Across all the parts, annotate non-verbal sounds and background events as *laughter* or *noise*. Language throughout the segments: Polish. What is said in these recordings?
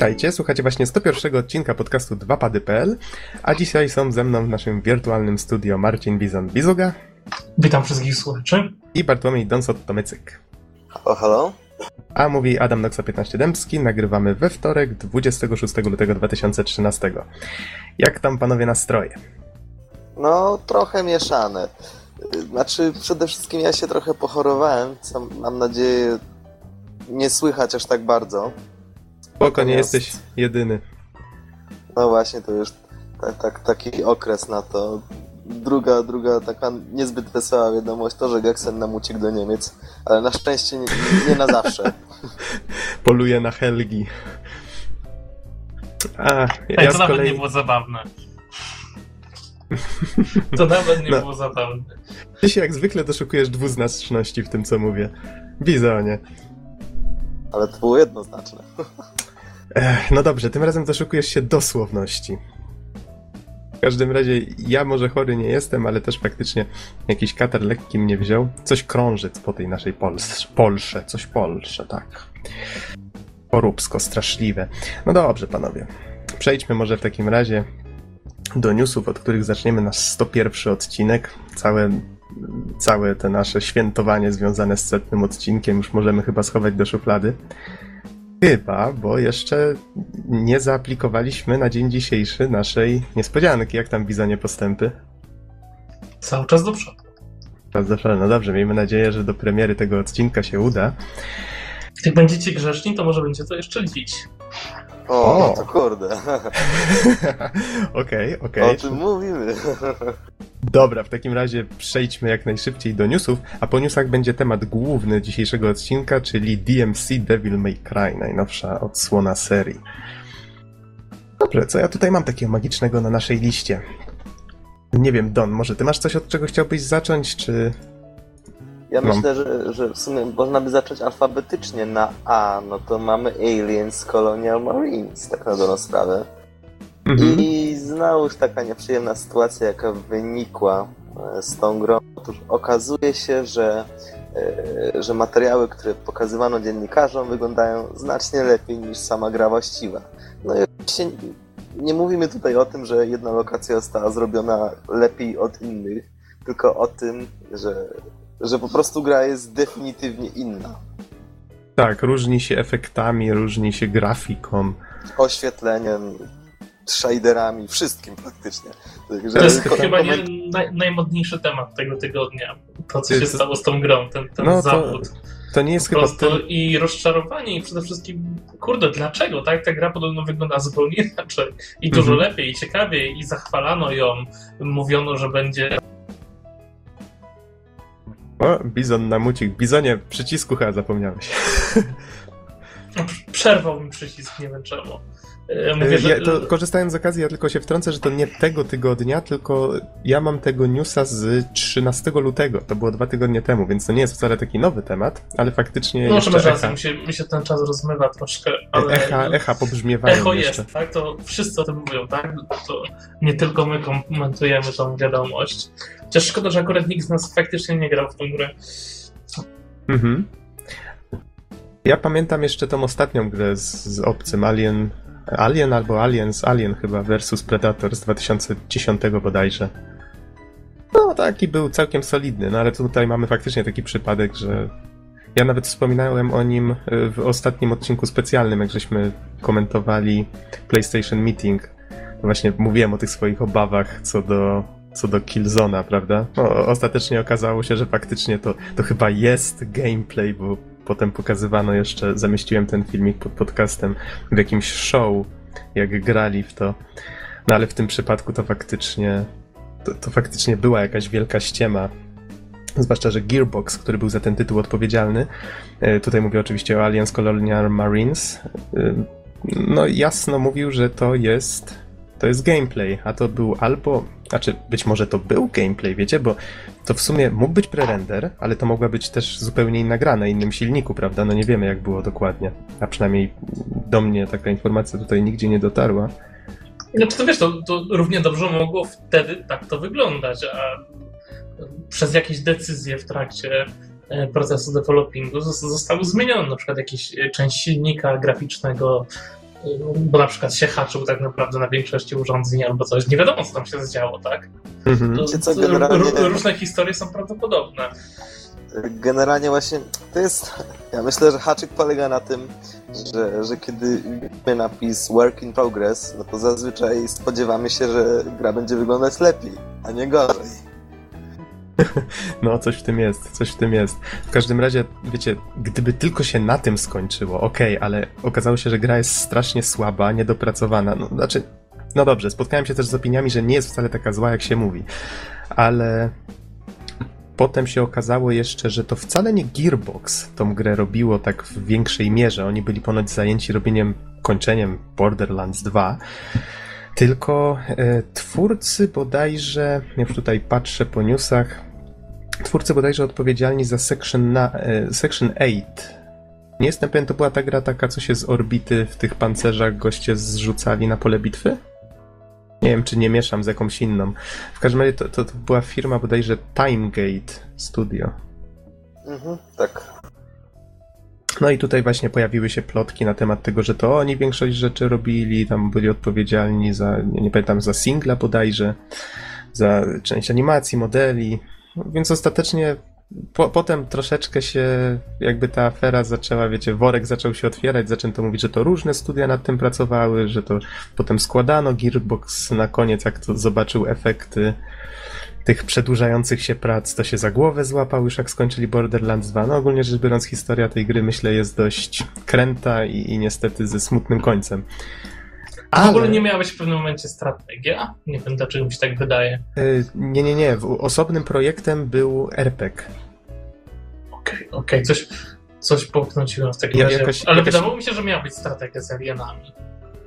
Witajcie, słuchacie właśnie 101 odcinka podcastu 2pady.pl, a dzisiaj są ze mną w naszym wirtualnym studio Marcin Bizon-Bizuga. Witam wszystkich słuchaczy. I Bartłomiej Donsot-Tomycyk. O, halo? A mówi Adam Noxa 15 Dębski, nagrywamy we wtorek 26 lutego 2013. Jak tam panowie nastroje? No, trochę mieszane. Znaczy, przede wszystkim ja się trochę pochorowałem, co mam nadzieję nie słychać aż tak bardzo. Spoko, nie jesteś jedyny. No właśnie, to już tak, tak, taki okres na to. Druga, druga taka niezbyt wesoła wiadomość to, że Geksen nam uciekł do Niemiec, ale na szczęście nie, nie na zawsze. *laughs* Poluje na Helgi. A, ja Ej, to nawet kolei... nie było zabawne. To nawet nie no. było zabawne. Ty się jak zwykle doszukujesz dwuznaczności w tym, co mówię. Bizonie. Ale to było jednoznaczne. *laughs* Ech, no dobrze, tym razem doszukujesz się dosłowności. W każdym razie ja może chory nie jestem, ale też faktycznie jakiś katar lekki mnie wziął. Coś krąży po tej naszej Pols Polsze, coś Polsze, tak. Poróbsko, straszliwe. No dobrze, panowie. Przejdźmy może w takim razie do newsów, od których zaczniemy nasz 101 odcinek. Całe, całe te nasze świętowanie związane z setnym odcinkiem już możemy chyba schować do szuflady. Chyba, bo jeszcze nie zaaplikowaliśmy na dzień dzisiejszy naszej niespodzianki. Jak tam Bizonie postępy? Cały czas do przodu. Czas do przodu. No dobrze, miejmy nadzieję, że do premiery tego odcinka się uda. Jak będziecie grzeczni, to może będzie to jeszcze dziś. O, o. to kurde. *laughs* Okej, okej. Okay, okay. O tym mówimy. *laughs* Dobra, w takim razie przejdźmy jak najszybciej do newsów, a po newsach będzie temat główny dzisiejszego odcinka, czyli DMC Devil May Cry, najnowsza odsłona serii. Dobrze, co ja tutaj mam takiego magicznego na naszej liście? Nie wiem, Don, może ty masz coś, od czego chciałbyś zacząć, czy... Ja Mam. myślę, że, że w sumie można by zacząć alfabetycznie na A, no to mamy Aliens Colonial Marines, tak na dobrą sprawę. Mhm. I znowuż taka nieprzyjemna sytuacja, jaka wynikła e, z tą grą. Otóż okazuje się, że, e, że materiały, które pokazywano dziennikarzom, wyglądają znacznie lepiej niż sama gra właściwa. No i oczywiście nie mówimy tutaj o tym, że jedna lokacja została zrobiona lepiej od innych, tylko o tym, że, że po prostu gra jest definitywnie inna. Tak, różni się efektami, różni się grafiką. Oświetleniem, shaderami, wszystkim praktycznie. Także to jest chyba nie, naj, najmodniejszy temat tego tygodnia. To, co się stało z tą grą, ten, ten no, zawód. To, to nie jest po chyba ten... I rozczarowanie i przede wszystkim, kurde, dlaczego, tak? Ta gra podobno wygląda zupełnie *laughs* inaczej. I dużo mhm. lepiej, i ciekawiej, i zachwalano ją. Mówiono, że będzie o, Bizon na mucik. Bizonie, przycisku chyba zapomniałeś. *laughs* Przerwał mi przycisk, nie wiem czemu. Ja mówię, że... ja, to korzystając z okazji, ja tylko się wtrącę, że to nie tego tygodnia, tylko ja mam tego newsa z 13 lutego. To było dwa tygodnie temu, więc to nie jest wcale taki nowy temat, ale faktycznie. No, masz rację, mi się, mi się ten czas rozmywa troszkę. Ale... Echa, echa pobrzmiewają. Echo jeszcze. jest, tak? To wszyscy o tym mówią, tak? To nie tylko my komentujemy tą wiadomość. Chociaż szkoda, że akurat nikt z nas faktycznie nie grał w tą grę. Mhm. Ja pamiętam jeszcze tą ostatnią grę z, z obcym Alien Alien albo Aliens, Alien chyba versus Predator z 2010 bodajże. No, taki był całkiem solidny, no ale tutaj mamy faktycznie taki przypadek, że ja nawet wspominałem o nim w ostatnim odcinku specjalnym, jak żeśmy komentowali PlayStation Meeting. Właśnie mówiłem o tych swoich obawach co do, co do Killzona, prawda? No, ostatecznie okazało się, że faktycznie to, to chyba jest gameplay, bo potem pokazywano jeszcze, zamieściłem ten filmik pod podcastem w jakimś show, jak grali w to. No ale w tym przypadku to faktycznie, to, to faktycznie była jakaś wielka ściema. Zwłaszcza, że Gearbox, który był za ten tytuł odpowiedzialny, e, tutaj mówię oczywiście o Alliance Colonial Marines, e, no jasno mówił, że to jest to jest gameplay, a to był albo, znaczy być może to był gameplay, wiecie, bo to w sumie mógł być prerender, ale to mogła być też zupełnie inna gra na innym silniku, prawda? No nie wiemy jak było dokładnie, a przynajmniej do mnie taka informacja tutaj nigdzie nie dotarła. Znaczy to wiesz, to, to równie dobrze mogło wtedy tak to wyglądać, a przez jakieś decyzje w trakcie e, procesu developingu zostały zmienione, na przykład jakieś e, część silnika graficznego, bo na przykład się haczył tak naprawdę na większości urządzeń albo coś. Nie wiadomo, co tam się zdziało, tak? Mhm. To, co, generalnie... Różne historie są prawdopodobne. Generalnie właśnie to jest. Ja myślę, że haczyk polega na tym, że, że kiedy widzimy napis work in progress, no to zazwyczaj spodziewamy się, że gra będzie wyglądać lepiej, a nie gorzej. *laughs* No, coś w tym jest, coś w tym jest. W każdym razie, wiecie, gdyby tylko się na tym skończyło, okej, okay, ale okazało się, że gra jest strasznie słaba, niedopracowana. No, znaczy, no dobrze, spotkałem się też z opiniami, że nie jest wcale taka zła, jak się mówi. Ale potem się okazało jeszcze, że to wcale nie Gearbox tą grę robiło tak w większej mierze. Oni byli ponoć zajęci robieniem, kończeniem Borderlands 2. Tylko e, twórcy bodajże, już tutaj patrzę po newsach, twórcy bodajże odpowiedzialni za Section, na, e, section 8. Nie jestem pewien, to była ta gra taka, co się z orbity w tych pancerzach goście zrzucali na pole bitwy? Nie wiem, czy nie mieszam z jakąś inną. W każdym razie to, to, to była firma bodajże Timegate Studio. Mhm, tak. No i tutaj właśnie pojawiły się plotki na temat tego, że to oni większość rzeczy robili, tam byli odpowiedzialni za, nie, nie pamiętam, za singla bodajże, za część animacji, modeli, więc ostatecznie po, potem troszeczkę się jakby ta afera zaczęła, wiecie, worek zaczął się otwierać, zaczęto mówić, że to różne studia nad tym pracowały, że to potem składano Gearbox na koniec, jak to zobaczył efekty tych przedłużających się prac, to się za głowę złapał już jak skończyli Borderlands 2. No ogólnie rzecz biorąc historia tej gry myślę jest dość kręta i, i niestety ze smutnym końcem. Ale... W ogóle nie miała być w pewnym momencie strategia? Nie wiem, dlaczego mi się tak wydaje. Yy, nie, nie, nie. Osobnym projektem był RPG. Okej, okay, okej. Okay. Coś, coś połknąciłem w takim ja, razie. Jakoś, ale jakoś... wydawało mi się, że miała być strategia z alienami.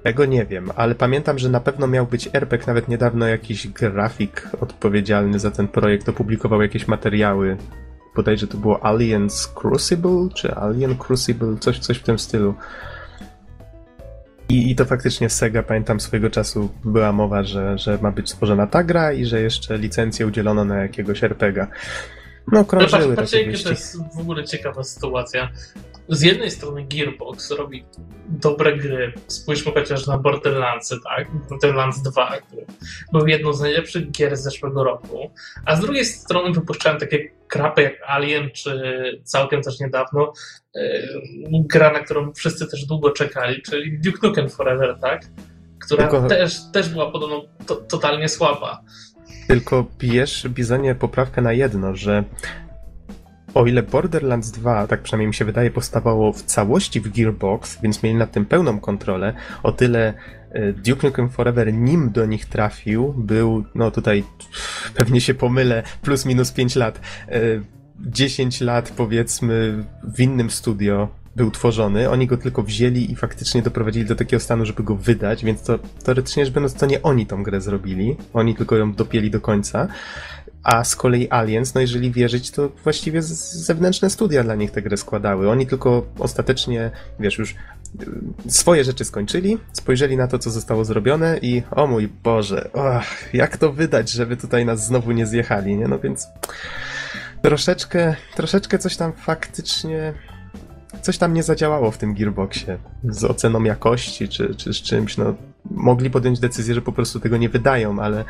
Tego nie wiem, ale pamiętam, że na pewno miał być RPG. Nawet niedawno jakiś grafik odpowiedzialny za ten projekt opublikował jakieś materiały. Bodajże to było Aliens Crucible, czy Alien Crucible, coś, coś w tym stylu. I, I to faktycznie Sega, pamiętam swojego czasu była mowa, że, że ma być stworzona ta gra i że jeszcze licencję udzielono na jakiegoś RPGa. No, krążyły no, patrz, takie to jest w ogóle ciekawa sytuacja z jednej strony Gearbox robi dobre gry. Spójrzmy chociaż na Borderlandsy, tak? Borderlands 2, który był jedną z najlepszych gier z zeszłego roku. A z drugiej strony wypuszczałem takie krapy jak Alien, czy całkiem też niedawno yy, gra, na którą wszyscy też długo czekali, czyli Duke Nukem Forever, tak? Która Tylko... też, też była podobno to, totalnie słaba. Tylko bierz, Bizonie, poprawkę na jedno, że o ile Borderlands 2, tak przynajmniej mi się wydaje, powstawało w całości w Gearbox, więc mieli nad tym pełną kontrolę, o tyle e, Duke Nukem Forever, nim do nich trafił, był, no tutaj pewnie się pomylę, plus minus 5 lat, 10 e, lat powiedzmy w innym studio był tworzony, oni go tylko wzięli i faktycznie doprowadzili do takiego stanu, żeby go wydać, więc to teoretycznie rzecz biorąc to nie oni tą grę zrobili, oni tylko ją dopieli do końca. A z kolei Aliens, no jeżeli wierzyć, to właściwie zewnętrzne studia dla nich tę grę składały. Oni tylko ostatecznie, wiesz, już y, swoje rzeczy skończyli, spojrzeli na to, co zostało zrobione i o mój Boże, och, jak to wydać, żeby tutaj nas znowu nie zjechali, nie? No więc troszeczkę, troszeczkę coś tam faktycznie coś tam nie zadziałało w tym Gearboxie z oceną jakości czy, czy z czymś, no mogli podjąć decyzję, że po prostu tego nie wydają, ale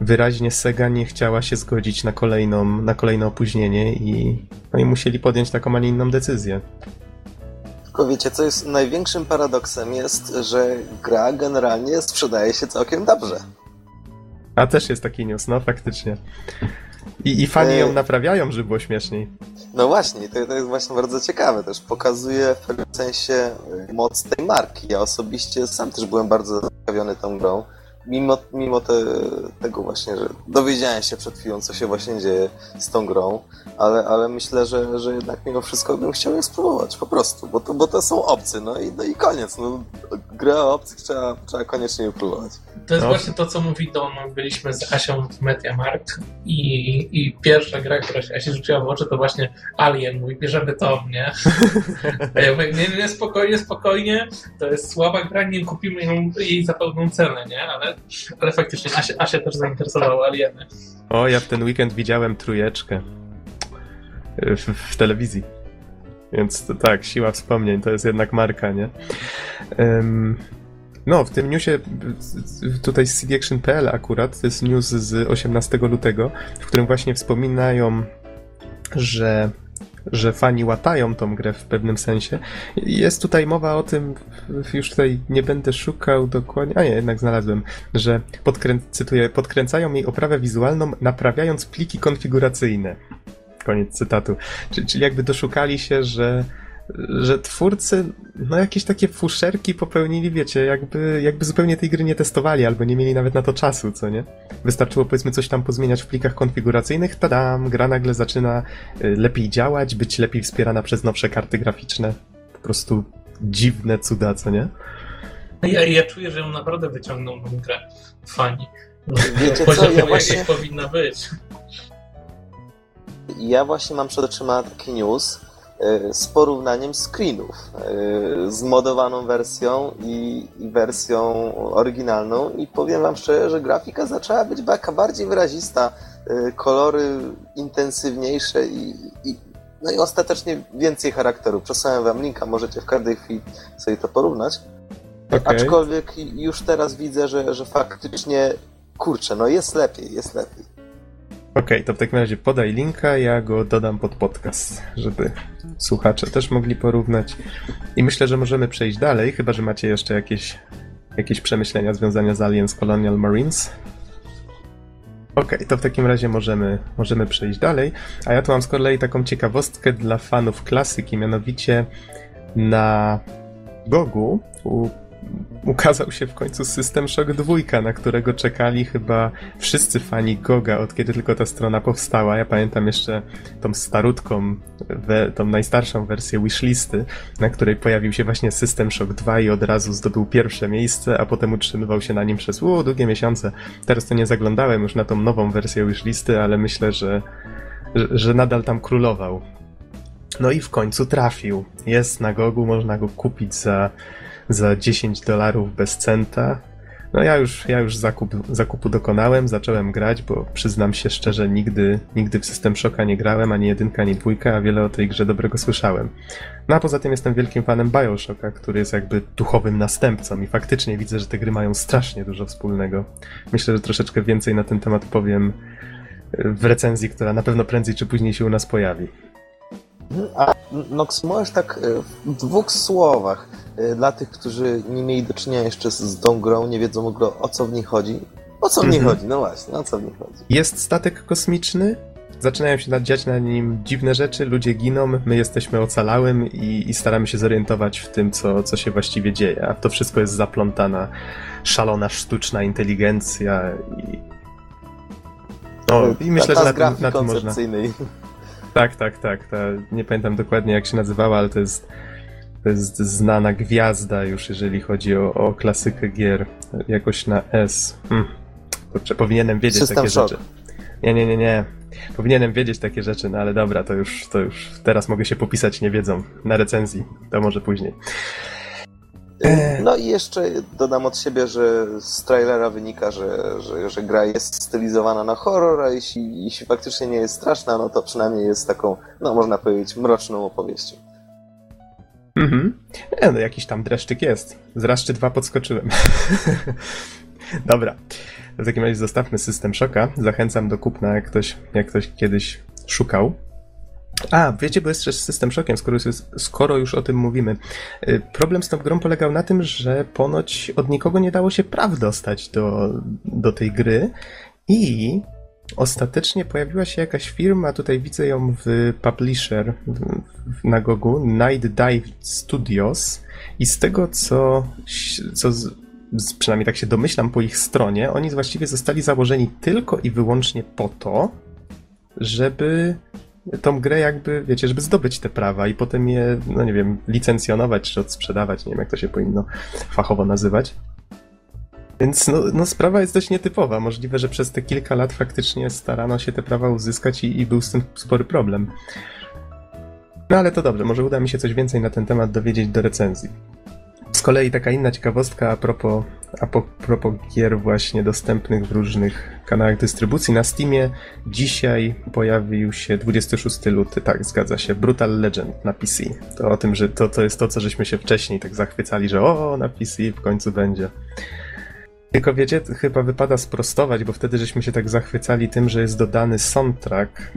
wyraźnie Sega nie chciała się zgodzić na, kolejną, na kolejne opóźnienie i, no i musieli podjąć taką, a nie inną decyzję. Tylko wiecie, co jest największym paradoksem jest, że gra generalnie sprzedaje się całkiem dobrze. A też jest taki news, no faktycznie. I, i fani ją e, naprawiają, żeby było śmieszniej. No właśnie, to, to jest właśnie bardzo ciekawe też. Pokazuje w pewnym sensie moc tej marki. Ja osobiście sam też byłem bardzo zaciekawiony tą grą mimo, mimo te, tego właśnie, że dowiedziałem się przed chwilą, co się właśnie dzieje z tą grą, ale, ale myślę, że, że jednak mimo wszystko bym chciał ją spróbować, po prostu, bo to, bo to są obcy, no i, no i koniec, no, grę o obcych trzeba, trzeba koniecznie próbować. To jest no. właśnie to, co mówi Don, byliśmy z Asią w Mediamarkt i, i pierwsza gra, która się Asi rzuciła w oczy, to właśnie Alien, mówi, bierzemy to, nie? A ja mówię, nie, nie, spokojnie, spokojnie, to jest słaba gra, nie kupimy ją, jej za pełną cenę, nie? Ale ale faktycznie Asia, Asia też zainteresowała Alieny. O, ja w ten weekend widziałem trójeczkę w, w telewizji. Więc to tak, siła wspomnień to jest jednak marka, nie? Um, no, w tym newsie tutaj z cdaction.pl akurat, to jest news z 18 lutego, w którym właśnie wspominają, że że fani łatają tą grę w pewnym sensie. Jest tutaj mowa o tym, już tutaj nie będę szukał dokładnie, a nie, jednak znalazłem, że podkrę cytuję, podkręcają jej oprawę wizualną, naprawiając pliki konfiguracyjne. Koniec cytatu. Czyli, czyli jakby doszukali się, że że twórcy, no jakieś takie fuszerki popełnili, wiecie, jakby, jakby zupełnie tej gry nie testowali, albo nie mieli nawet na to czasu, co nie? Wystarczyło powiedzmy coś tam pozmieniać w plikach konfiguracyjnych, tadam, gra nagle zaczyna y, lepiej działać, być lepiej wspierana przez nowsze karty graficzne. Po prostu dziwne cuda, co nie? Ja, ja czuję, że ją naprawdę wyciągną tą grę fani. Wiecie co, ja właśnie... powinna być. Ja właśnie mam przed oczyma taki news, z porównaniem screenów, e, z modowaną wersją i, i, wersją oryginalną i powiem wam szczerze, że grafika zaczęła być taka bardziej wyrazista, e, kolory intensywniejsze i, i no i ostatecznie więcej charakteru. Przesłałem wam linka, możecie w każdej chwili sobie to porównać. Okay. Aczkolwiek już teraz widzę, że, że faktycznie kurczę, no jest lepiej, jest lepiej. Okej, okay, to w takim razie podaj linka, ja go dodam pod podcast, żeby słuchacze też mogli porównać. I myślę, że możemy przejść dalej, chyba że macie jeszcze jakieś, jakieś przemyślenia związane z Aliens Colonial Marines. Okej, okay, to w takim razie możemy, możemy przejść dalej. A ja tu mam z kolei taką ciekawostkę dla fanów klasyki, mianowicie na Gogu u ukazał się w końcu System Shock 2, na którego czekali chyba wszyscy fani Goga, od kiedy tylko ta strona powstała. Ja pamiętam jeszcze tą starutką, tą najstarszą wersję wishlisty, na której pojawił się właśnie System Shock 2 i od razu zdobył pierwsze miejsce, a potem utrzymywał się na nim przez u, długie miesiące. Teraz to nie zaglądałem już na tą nową wersję wishlisty, ale myślę, że, że, że nadal tam królował. No i w końcu trafił. Jest na Gogu, można go kupić za za 10 dolarów bez centa. No ja już, ja już zakup, zakupu dokonałem, zacząłem grać, bo przyznam się szczerze, nigdy, nigdy w System Shocka nie grałem, ani jedynka, ani dwójka, a wiele o tej grze dobrego słyszałem. No a poza tym jestem wielkim fanem Bioshocka, który jest jakby duchowym następcą i faktycznie widzę, że te gry mają strasznie dużo wspólnego. Myślę, że troszeczkę więcej na ten temat powiem w recenzji, która na pewno prędzej czy później się u nas pojawi. A Nox, możesz tak e, w dwóch słowach dla tych, którzy nie mieli do czynienia jeszcze z tą grą, nie wiedzą o co w niej chodzi. O co w niej mhm. chodzi? No właśnie, o co w niej chodzi? Jest statek kosmiczny, zaczynają się dziać na nim dziwne rzeczy, ludzie giną, my jesteśmy ocalałym i, i, staramy się zorientować w tym, co, co się właściwie dzieje. A to wszystko jest zaplątana, szalona, sztuczna inteligencja i... No, i myślę, ta, ta że na, na tym można... Tak, tak, tak. Ta, nie pamiętam dokładnie jak się nazywała, ale to jest, to jest znana gwiazda już, jeżeli chodzi o, o klasykę gier. Jakoś na S. Hmm. Kurczę, powinienem wiedzieć System takie shock. rzeczy. Nie, nie, nie, nie. Powinienem wiedzieć takie rzeczy, no ale dobra, to już, to już teraz mogę się popisać nie wiedzą na recenzji. To może później. E. No i jeszcze dodam od siebie, że z trailera wynika, że, że, że gra jest stylizowana na horror, a jeśli, jeśli faktycznie nie jest straszna, no to przynajmniej jest taką, no można powiedzieć, mroczną opowieścią. Mhm. Nie, no jakiś tam dreszczyk jest. Z 2 podskoczyłem. *laughs* Dobra. W takim razie zostawmy system szoka. Zachęcam do kupna, jak ktoś, jak ktoś kiedyś szukał. A, wiecie, bo jest też system szokiem, skoro skoro już o tym mówimy. Y, problem z tą grą polegał na tym, że ponoć od nikogo nie dało się praw dostać do, do tej gry i ostatecznie pojawiła się jakaś firma, tutaj widzę ją w publisher na Gogu, Night Dive Studios i z tego, co, co z, przynajmniej tak się domyślam po ich stronie, oni właściwie zostali założeni tylko i wyłącznie po to, żeby tą grę jakby, wiecie, żeby zdobyć te prawa i potem je, no nie wiem, licencjonować czy odsprzedawać, nie wiem jak to się powinno fachowo nazywać. Więc no, no, sprawa jest dość nietypowa. Możliwe, że przez te kilka lat faktycznie starano się te prawa uzyskać i, i był z tym spory problem. No ale to dobrze, może uda mi się coś więcej na ten temat dowiedzieć do recenzji. Z kolei taka inna ciekawostka a propos, a propos gier właśnie dostępnych w różnych kanałach dystrybucji. Na Steamie dzisiaj pojawił się 26 luty, tak, zgadza się, Brutal Legend na PC. To o tym, że to, to jest to, co żeśmy się wcześniej tak zachwycali, że o, na PC w końcu będzie. Tylko wiecie, chyba wypada sprostować, bo wtedy żeśmy się tak zachwycali tym, że jest dodany soundtrack,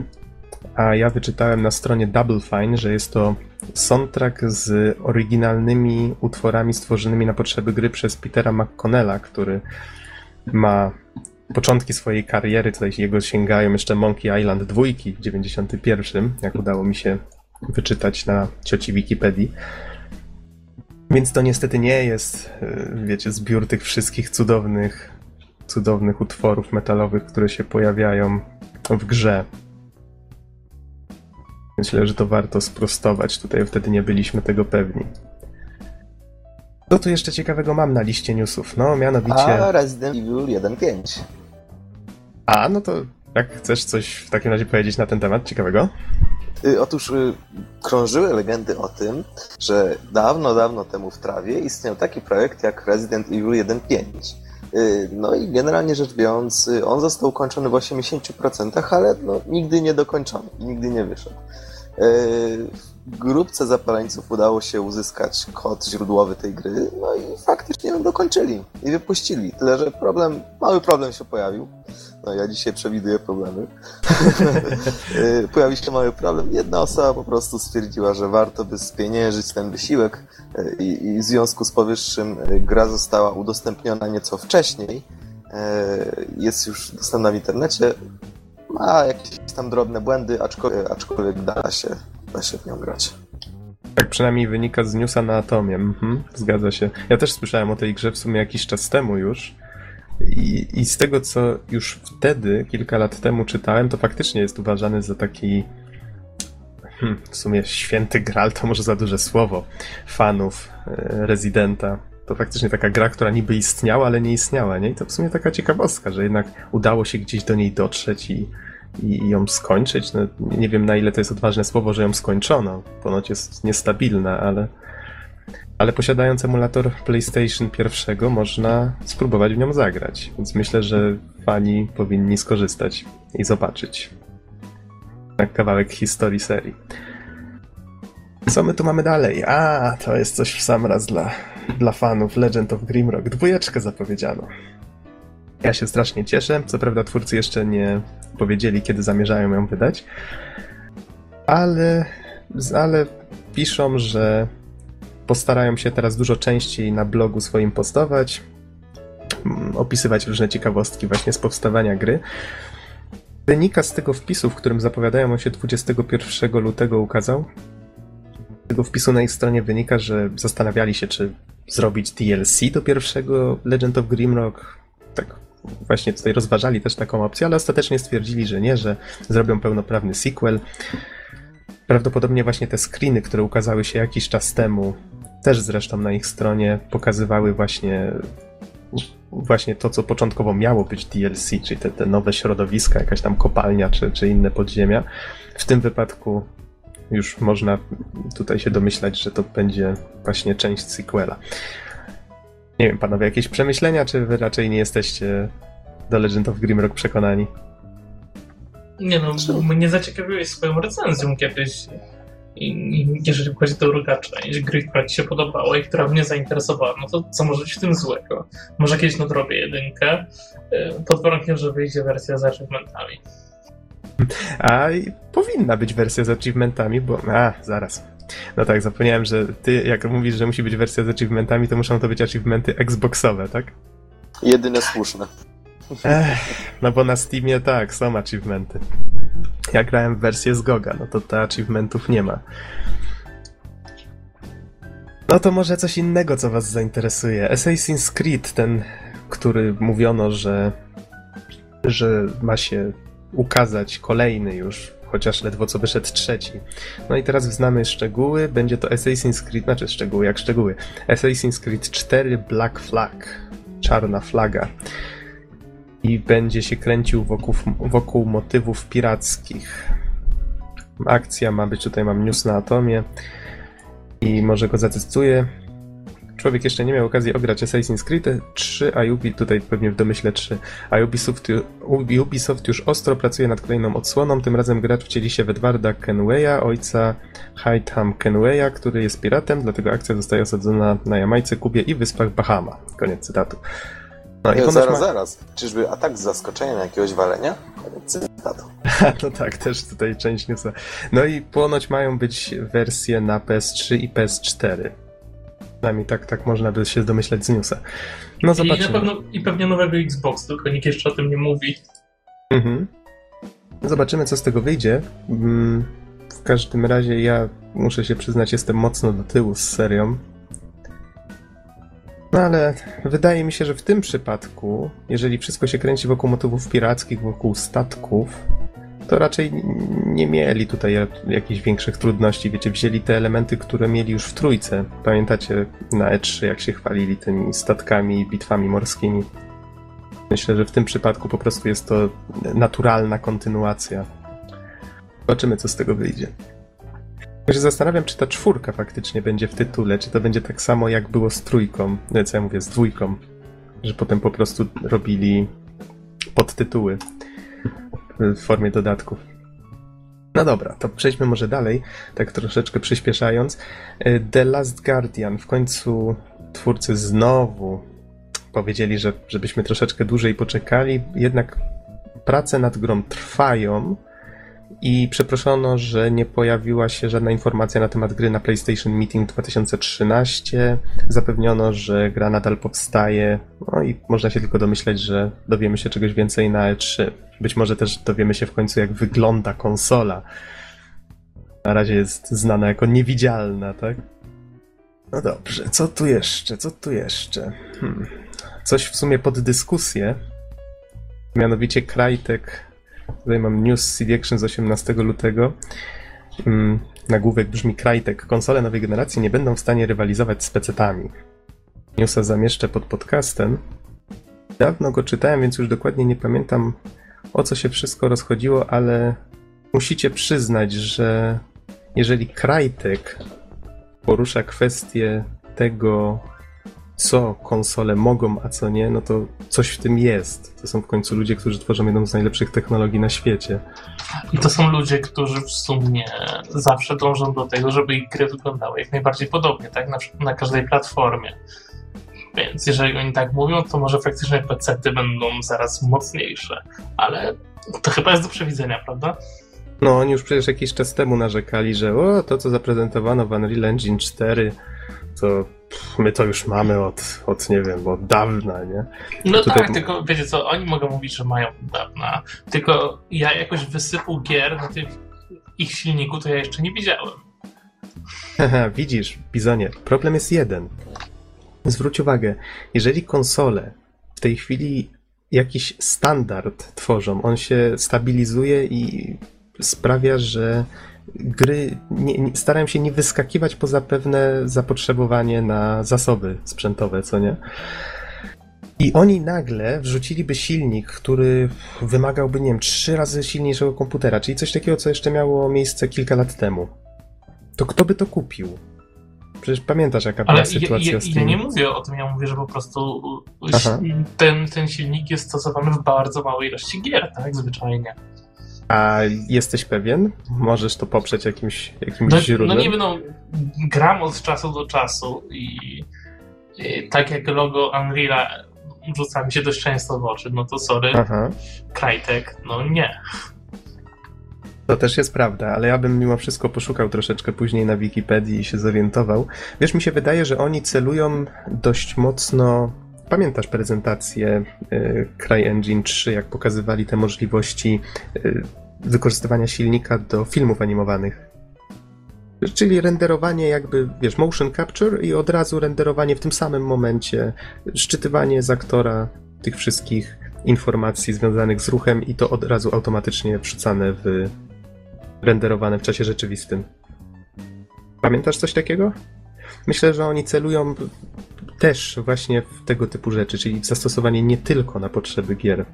a ja wyczytałem na stronie Double Fine, że jest to soundtrack z oryginalnymi utworami stworzonymi na potrzeby gry przez Petera McConnella, który ma początki swojej kariery, tutaj jego sięgają jeszcze Monkey Island 2 w 91, jak udało mi się wyczytać na cioci Wikipedii. Więc to niestety nie jest, e, wiecie, zbiór tych wszystkich cudownych, cudownych utworów metalowych, które się pojawiają w grze. Myślę, że to warto sprostować. Tutaj wtedy nie byliśmy tego pewni. Co tu jeszcze ciekawego mam na liście newsów? No, mianowicie... A Resident Evil 1.5. A, no to jak chcesz coś w takim razie powiedzieć na ten temat ciekawego? Y, otóż y, krążyły legendy o tym, że dawno, dawno temu w trawie istniał taki projekt jak Resident Evil 1.5. Y, no i generalnie rzecz biorąc, on został ukończony w 80%, ale no, nigdy nie dokończony, nigdy nie wyszedł. Grupce zapaleńców udało się uzyskać kod źródłowy tej gry, no i faktycznie ją dokończyli i wypuścili. Tyle, że problem, mały problem się pojawił. No ja dzisiaj przewiduję problemy. *laughs* Pojawił się mały problem. Jedna osoba po prostu stwierdziła, że warto by spieniężyć ten wysiłek i, i w związku z powyższym gra została udostępniona nieco wcześniej. Jest już dostępna w internecie. Ma jakieś tam drobne błędy, aczkolwiek, aczkolwiek da się da się w nią grać. Tak przynajmniej wynika z newsa na Atomie. Mhm, zgadza się. Ja też słyszałem o tej grze w sumie jakiś czas temu już. I, I z tego, co już wtedy, kilka lat temu czytałem, to faktycznie jest uważany za taki hmm, w sumie święty gral, to może za duże słowo, fanów e, Residenta. To faktycznie taka gra, która niby istniała, ale nie istniała, nie? I to w sumie taka ciekawostka, że jednak udało się gdzieś do niej dotrzeć i, i ją skończyć. No, nie wiem na ile to jest odważne słowo, że ją skończono. Ponoć jest niestabilna, ale, ale posiadając emulator PlayStation pierwszego można spróbować w nią zagrać. Więc myślę, że fani powinni skorzystać i zobaczyć na kawałek historii serii. Co my tu mamy dalej? A, to jest coś w sam raz dla, dla fanów Legend of Grimrock. Dwójeczkę zapowiedziano. Ja się strasznie cieszę. Co prawda twórcy jeszcze nie powiedzieli, kiedy zamierzają ją wydać, ale, ale piszą, że postarają się teraz dużo częściej na blogu swoim postować, mm, opisywać różne ciekawostki właśnie z powstawania gry. Wynika z tego wpisu, w którym zapowiadają on się 21 lutego ukazał. Z tego wpisu na ich stronie wynika, że zastanawiali się, czy zrobić DLC do pierwszego Legend of Grimrock. Tak właśnie tutaj rozważali też taką opcję, ale ostatecznie stwierdzili, że nie, że zrobią pełnoprawny sequel. Prawdopodobnie właśnie te screeny, które ukazały się jakiś czas temu, też zresztą na ich stronie pokazywały właśnie właśnie to, co początkowo miało być DLC, czyli te, te nowe środowiska, jakaś tam kopalnia czy, czy inne podziemia. W tym wypadku już można tutaj się domyślać, że to będzie właśnie część sequela. Nie wiem, panowie, jakieś przemyślenia, czy wy raczej nie jesteście do Legend of Grimrock przekonani? Nie no, mnie zaciekawiłeś swoją recenzją kiedyś. I, jeżeli chodzi o drugą część gry, która ci się podobała i która mnie zainteresowała, no to co może być w tym złego? Może kiedyś nadrobię jedynkę, y, pod warunkiem, że wyjdzie wersja z achievementami. A powinna być wersja z achievementami, bo... A, zaraz. No tak, zapomniałem, że ty, jak mówisz, że musi być wersja z achievementami, to muszą to być achievementy Xboxowe, tak? Jedyne słuszne. Ech, no bo na Steamie tak, są achievementy. Ja grałem w wersję z Goga, no to te achievementów nie ma. No to może coś innego, co was zainteresuje. Assassin's Creed, ten, który mówiono, że, że ma się ukazać kolejny już chociaż ledwo co wyszedł trzeci. No i teraz znamy szczegóły, będzie to Assassin's Creed, znaczy szczegóły jak szczegóły. Assassin's Creed 4 Black Flag, czarna flaga. I będzie się kręcił wokół, wokół motywów pirackich. Akcja ma być, tutaj mam news na Atomie i może go zacytuję. człowiek jeszcze nie miał okazji ograć Assassin's Creed 3, a Ubi, tutaj pewnie w domyśle 3, a Ubisoft, Ubisoft już ostro pracuje nad kolejną odsłoną. Tym razem gracz wcieli się w Edwarda Kenwaya, ojca Hightam Kenwaya, który jest piratem, dlatego akcja zostaje osadzona na Jamajce, Kubie i wyspach Bahama. Koniec cytatu. No i zaraz, ma... zaraz. Czyżby atak z zaskoczenia na jakiegoś walenia? Cytatu. *laughs* no tak, też tutaj część newsa. No i ponoć mają być wersje na PS3 i PS4. Przynajmniej tak, tak można by się domyśleć z newsa. No zobaczymy. I, na pewno, I pewnie nowego Xbox, tylko nikt jeszcze o tym nie mówi. Mhm. Zobaczymy, co z tego wyjdzie. Mm, w każdym razie ja muszę się przyznać, jestem mocno do tyłu z serią. No ale wydaje mi się, że w tym przypadku, jeżeli wszystko się kręci wokół motywów pirackich, wokół statków, to raczej nie mieli tutaj jakichś większych trudności. Wiecie, wzięli te elementy, które mieli już w trójce. Pamiętacie na E3, jak się chwalili tymi statkami i bitwami morskimi. Myślę, że w tym przypadku po prostu jest to naturalna kontynuacja. Zobaczymy, co z tego wyjdzie. Ja się zastanawiam, czy ta czwórka faktycznie będzie w tytule, czy to będzie tak samo jak było z trójką, co ja mówię, z dwójką, że potem po prostu robili podtytuły w formie dodatków. No dobra, to przejdźmy może dalej, tak troszeczkę przyspieszając. The Last Guardian. W końcu twórcy znowu powiedzieli, że żebyśmy troszeczkę dłużej poczekali, jednak prace nad grą trwają i przeproszono, że nie pojawiła się żadna informacja na temat gry na PlayStation Meeting 2013. Zapewniono, że gra nadal powstaje, no i można się tylko domyśleć, że dowiemy się czegoś więcej na E3. Być może też dowiemy się w końcu, jak wygląda konsola. Na razie jest znana jako niewidzialna, tak? No dobrze, co tu jeszcze? Co tu jeszcze? Hmm. Coś w sumie pod dyskusję. Mianowicie Krajtek Tutaj mam news CD Action z 18 lutego. Mm, nagłówek brzmi Krajtek. Konsole nowej generacji nie będą w stanie rywalizować z PC-tami. Newsa zamieszczę pod podcastem. Dawno go czytałem, więc już dokładnie nie pamiętam o co się wszystko rozchodziło, ale musicie przyznać, że jeżeli Krajtek porusza kwestię tego, co konsole mogą, a co nie, no to coś w tym jest. To są w końcu ludzie, którzy tworzą jedną z najlepszych technologii na świecie. I to są ludzie, którzy w sumie zawsze dążą do tego, żeby ich gry wyglądały jak najbardziej podobnie, tak? Na, na każdej platformie. Więc jeżeli oni tak mówią, to może faktycznie PC-ty będą zaraz mocniejsze. Ale to chyba jest do przewidzenia, prawda? No, oni już przecież jakiś czas temu narzekali, że o, to co zaprezentowano w Unreal Engine 4 to my to już mamy od, od nie wiem, od dawna, nie? No Tutaj... tak, tylko wiecie co, oni mogą mówić, że mają od dawna, tylko ja jakoś wysypu gier na tych ich silniku to ja jeszcze nie widziałem. Haha, widzisz, Bizonie, problem jest jeden. Zwróć uwagę, jeżeli konsole w tej chwili jakiś standard tworzą, on się stabilizuje i sprawia, że gry nie, nie, starają się nie wyskakiwać poza pewne zapotrzebowanie na zasoby sprzętowe, co nie? I oni nagle wrzuciliby silnik, który wymagałby, nie wiem, trzy razy silniejszego komputera, czyli coś takiego, co jeszcze miało miejsce kilka lat temu. To kto by to kupił? Przecież pamiętasz, jaka była sytuacja ja, z tym. Ja nie mówię o tym, ja mówię, że po prostu ten, ten silnik jest stosowany w bardzo małej ilości gier, tak? Zwyczajnie. A jesteś pewien? Możesz to poprzeć jakimś, jakimś no, źródłem? No nie wiem, no, gram od czasu do czasu i, i tak jak logo Unreal'a rzuca mi się dość często w oczy, no to sorry, Aha. Krajtek, no nie. To też jest prawda, ale ja bym mimo wszystko poszukał troszeczkę później na Wikipedii i się zorientował. Wiesz, mi się wydaje, że oni celują dość mocno Pamiętasz prezentację y, CryEngine 3, jak pokazywali te możliwości y, wykorzystywania silnika do filmów animowanych? Czyli renderowanie jakby, wiesz, motion capture i od razu renderowanie w tym samym momencie, szczytywanie z aktora tych wszystkich informacji związanych z ruchem i to od razu automatycznie wrzucane w renderowane w czasie rzeczywistym. Pamiętasz coś takiego? Myślę, że oni celują też właśnie w tego typu rzeczy, czyli w zastosowanie nie tylko na potrzeby gier.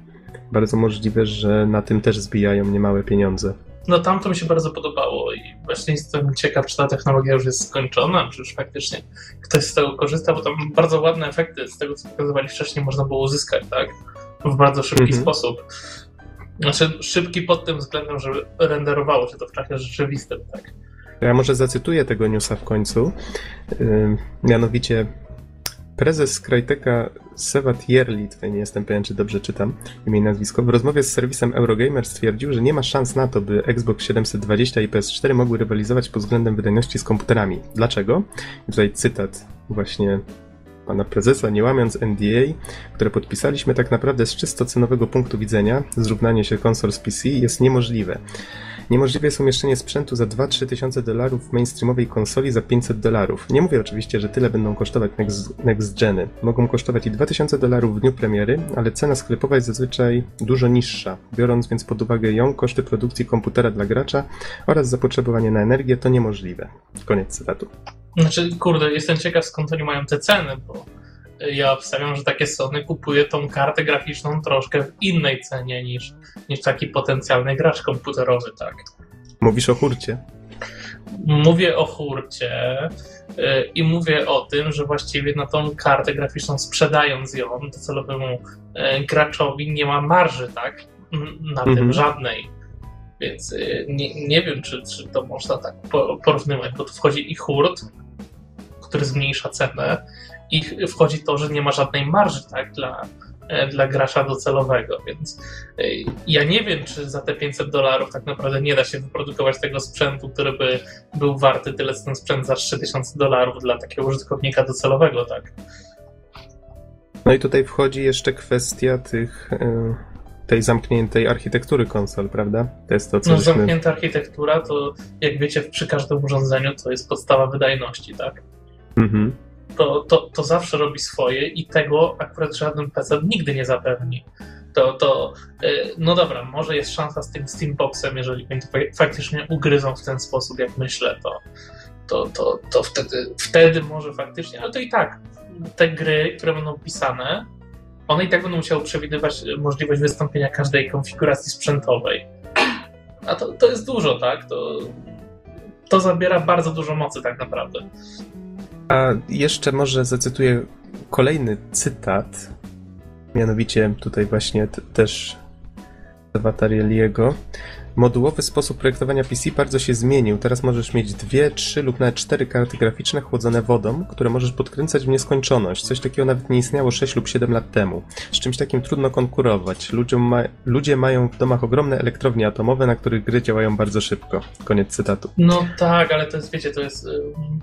Bardzo możliwe, że na tym też zbijają niemałe pieniądze. No tam to mi się bardzo podobało i właśnie jestem ciekaw, czy ta technologia już jest skończona, czy już faktycznie ktoś z tego korzysta, bo tam bardzo ładne efekty z tego, co pokazywali wcześniej, można było uzyskać, tak? W bardzo szybki mhm. sposób. Znaczy, szybki pod tym względem, że renderowało się to w czasie rzeczywistym, tak? Ja może zacytuję tego newsa w końcu. Mianowicie prezes Cryteka Sevat Yerli, tutaj nie jestem pewien, czy dobrze czytam imię i nazwisko, w rozmowie z serwisem Eurogamer stwierdził, że nie ma szans na to, by Xbox 720 i PS4 mogły rywalizować pod względem wydajności z komputerami. Dlaczego? I tutaj cytat właśnie pana prezesa, nie łamiąc NDA, które podpisaliśmy tak naprawdę z czysto cenowego punktu widzenia, zrównanie się konsol z PC jest niemożliwe. Niemożliwe jest umieszczenie sprzętu za 2-3 tysiące dolarów w mainstreamowej konsoli za 500 dolarów. Nie mówię oczywiście, że tyle będą kosztować next, next geny. Mogą kosztować i 2000 dolarów w dniu premiery, ale cena sklepowa jest zazwyczaj dużo niższa. Biorąc więc pod uwagę ją, koszty produkcji komputera dla gracza oraz zapotrzebowanie na energię, to niemożliwe. Koniec cytatu. Znaczy, kurde, jestem ciekaw skąd oni mają te ceny, bo ja obstawiam, że takie Sony kupuje tą kartę graficzną troszkę w innej cenie niż, niż taki potencjalny gracz komputerowy, tak. Mówisz o hurcie? Mówię o hurcie yy, i mówię o tym, że właściwie na tą kartę graficzną sprzedając ją docelowemu yy, graczowi nie ma marży, tak? Na tym mhm. żadnej. Więc yy, nie, nie wiem, czy, czy to można tak porównywać, bo tu wchodzi i hurt, który zmniejsza cenę, i wchodzi to, że nie ma żadnej marży tak, dla, e, dla gracza docelowego, więc e, ja nie wiem, czy za te 500 dolarów tak naprawdę nie da się wyprodukować tego sprzętu, który by był warty tyle, co ten sprzęt za 3000 dolarów dla takiego użytkownika docelowego, tak. No i tutaj wchodzi jeszcze kwestia tych e, tej zamkniętej architektury konsol, prawda? To jest to, co No, żeśmy... zamknięta architektura to, jak wiecie, przy każdym urządzeniu to jest podstawa wydajności, tak? Mhm to, to, to zawsze robi swoje i tego akurat żaden PC nigdy nie zapewni. To, to y, no dobra, może jest szansa z tym Steamboxem, jeżeli oni faktycznie ugryzą w ten sposób, jak myślę, to, to, to, to wtedy, wtedy może faktycznie, ale to i tak te gry, które będą pisane, one i tak będą musiały przewidywać możliwość wystąpienia każdej konfiguracji sprzętowej. A to, to jest dużo, tak? To, to zabiera bardzo dużo mocy tak naprawdę. A jeszcze może zacytuję kolejny cytat, mianowicie tutaj właśnie też Watarieliego. Modułowy sposób projektowania PC bardzo się zmienił. Teraz możesz mieć dwie, trzy lub nawet cztery karty graficzne chłodzone wodą, które możesz podkręcać w nieskończoność. Coś takiego nawet nie istniało 6 lub 7 lat temu. Z czymś takim trudno konkurować. Ma... Ludzie mają w domach ogromne elektrownie atomowe, na których gry działają bardzo szybko. Koniec cytatu. No tak, ale to jest, wiecie, to jest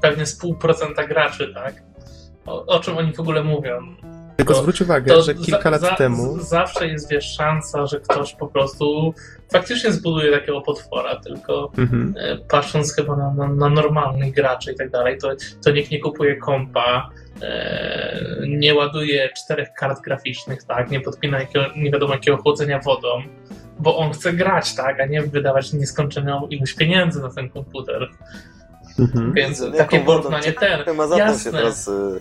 pewnie z pół procenta graczy, tak? O, o czym oni w ogóle mówią? Tylko to, zwróć uwagę, że kilka za, lat za, temu. Zawsze jest wiesz, szansa, że ktoś po prostu faktycznie zbuduje takiego potwora, tylko mhm. E, patrząc chyba na, na, na, normalnych graczy i tak dalej, to, to nikt nie kupuje kompa, e, nie ładuje czterech kart graficznych, tak, nie podpina jakiego, nie wiadomo jakiego chłodzenia wodą, bo on chce grać, tak, a nie wydawać nieskończoną ilość pieniędzy na ten komputer. Mhm. Więc takie porównanie ten. Jasne. Teraz, y,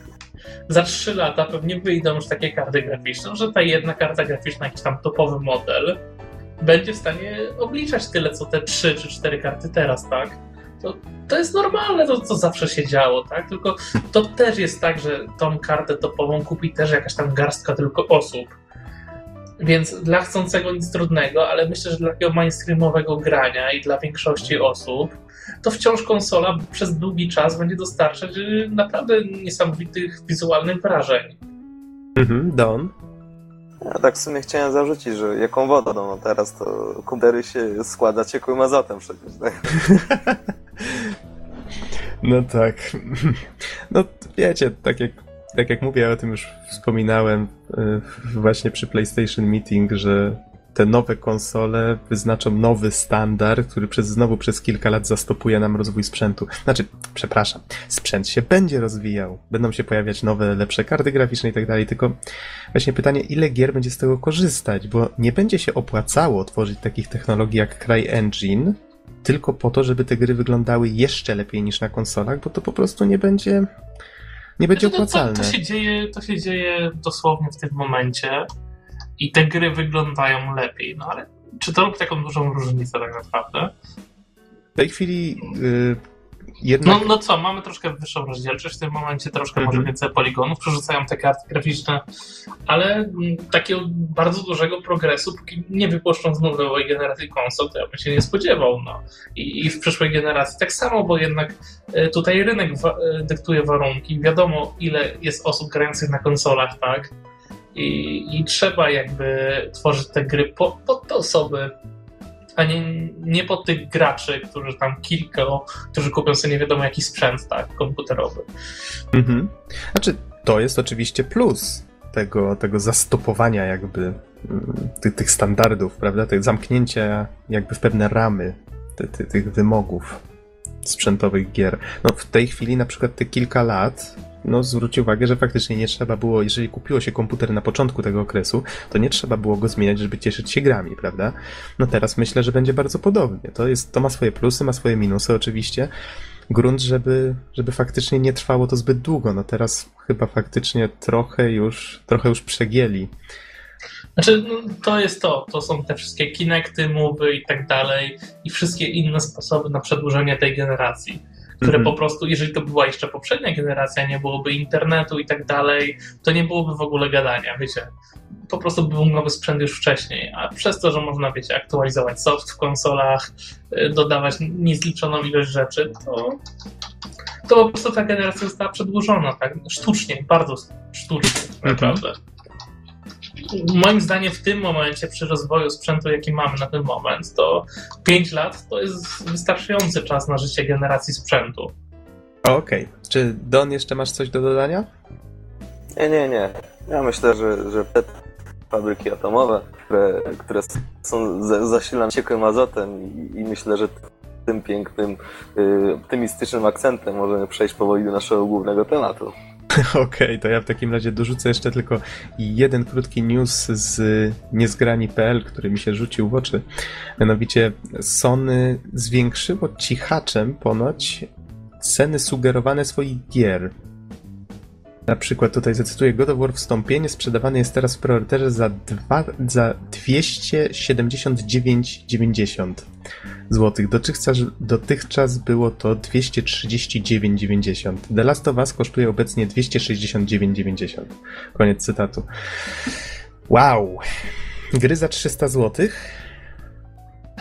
za 3 lata pewnie wyjdą już takie karty graficzne, że ta jedna karta graficzna, jakiś tam topowy model, będzie w stanie obliczać tyle, co te 3 czy 4 karty teraz, tak? To, to jest normalne, to, to zawsze się działo, tak? Tylko to też jest tak, że tą kartę topową kupi też jakaś tam garstka tylko osób. Więc dla chcącego nic trudnego, ale myślę, że dla takiego mainstreamowego grania i dla większości osób to wciąż konsola przez długi czas będzie dostarczać y, naprawdę niesamowitych wizualnych wrażeń. Mhm, Don. Ja tak w sumie chciałem zarzucić, że jaką wodą, no teraz to komputery się składa ciekłym azotem przecież, tak? *laughs* No tak. *laughs* No wiecie, tak jak, tak jak mówię, o tym już wspominałem y, właśnie przy PlayStation Meeting, że te nowe konsole wyznaczą nowy standard, który przez, znowu przez kilka lat zastopuje nam rozwój sprzętu. Znaczy, przepraszam, sprzęt się będzie rozwijał, będą się pojawiać nowe, lepsze karty graficzne i tak dalej, tylko właśnie pytanie, ile gier będzie z tego korzystać, bo nie będzie się opłacało tworzyć takich technologii jak CryEngine, tylko po to, żeby te gry wyglądały jeszcze lepiej niż na konsolach, bo to po prostu nie będzie nie będzie opłacalne. To, to, to, się dzieje, to się dzieje dosłownie w tym momencie i te gry wyglądają lepiej. No ale czy to robi taką dużą różnicę tak naprawdę? W tej chwili y, jednak... No, no co, mamy troszkę wyższą rozdzielczość, w tym momencie troszkę Mhm. może więcej poligonów, przerzucają te karty graficzne, ale mm, takiego bardzo dużego progresu, póki nie wypuszczą znowu nowej generacji konsol, to ja bym się nie spodziewał. No. I, I w przyszłej generacji tak samo, bo jednak e, tutaj rynek wa- e, dyktuje warunki, wiadomo ile jest osób grających na konsolach, tak? I, i trzeba jakby tworzyć te gry po- pod te osoby, a nie, nie pod tych graczy, którzy tam kilka którzy kupią sobie nie wiadomo jaki sprzęt, tak, komputerowy. Mhm. Znaczy, to jest oczywiście plus tego, tego zastopowania jakby mm, tych, tych standardów, prawda? Tych zamknięcia jakby w pewne ramy ty, ty, tych wymogów sprzętowych gier. No w tej chwili na przykład te kilka lat no zwróć uwagę, że faktycznie nie trzeba było, jeżeli kupiło się komputer na początku tego okresu, to nie trzeba było go zmieniać, żeby cieszyć się grami, prawda? No teraz myślę, że będzie bardzo podobnie. To, jest, to ma swoje plusy, ma swoje minusy oczywiście, grunt, żeby, żeby faktycznie nie trwało to zbyt długo. No teraz chyba faktycznie trochę już, trochę już przegięli. Znaczy, no, to jest to. To są te wszystkie Kinecty, Move'y i tak dalej i wszystkie inne sposoby na przedłużenie tej generacji, które Mhm. po prostu, jeżeli to była jeszcze poprzednia generacja, nie byłoby internetu i tak dalej, to nie byłoby w ogóle gadania, wiecie. Po prostu był nowy sprzęt już wcześniej, a przez to, że można, wiecie, aktualizować soft w konsolach, y, dodawać niezliczoną ilość rzeczy, to to po prostu ta generacja została przedłużona, tak? Sztucznie, bardzo sztucznie, tak naprawdę. Moim zdaniem w tym momencie, przy rozwoju sprzętu, jaki mamy na ten moment, to 5 lat to jest wystarczający czas na życie generacji sprzętu. Okej. Czy Don jeszcze masz coś do dodania? Nie, nie, nie. Ja myślę, że, że te fabryki atomowe, które, które są za- zasilane ciekłym azotem i, i myślę, że tym pięknym, y, optymistycznym akcentem możemy przejść powoli do naszego głównego tematu. *laughs* Okej, to ja w takim razie dorzucę jeszcze tylko jeden krótki news z niezgrani.pl, który mi się rzucił w oczy. Mianowicie Sony zwiększyło cichaczem ponoć ceny sugerowane swoich gier. Na przykład tutaj zacytuję God of War Wstąpienie sprzedawany jest teraz w preorderze za, za 279,90 zł. Dotychczas, dotychczas było to 239,90. The Last of Us kosztuje obecnie 269,90. Koniec cytatu. Wow. Gry za 300 zł?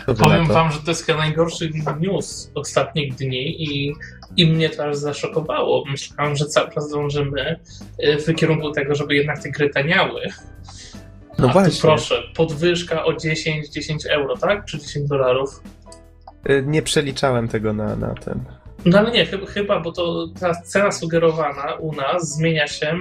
Powiem wam, że to jest chyba najgorszy news ostatnich dni i, i mnie to aż zaszokowało. Myślałem, że cały czas dążymy y, w kierunku tego, żeby jednak te gry taniały. No A właśnie. proszę, podwyżka o 10, 10 euro, tak? Czy 10 dolarów? Y, Nie przeliczałem tego na, na ten. No ale nie, chyba, bo to ta cena sugerowana u nas zmienia się,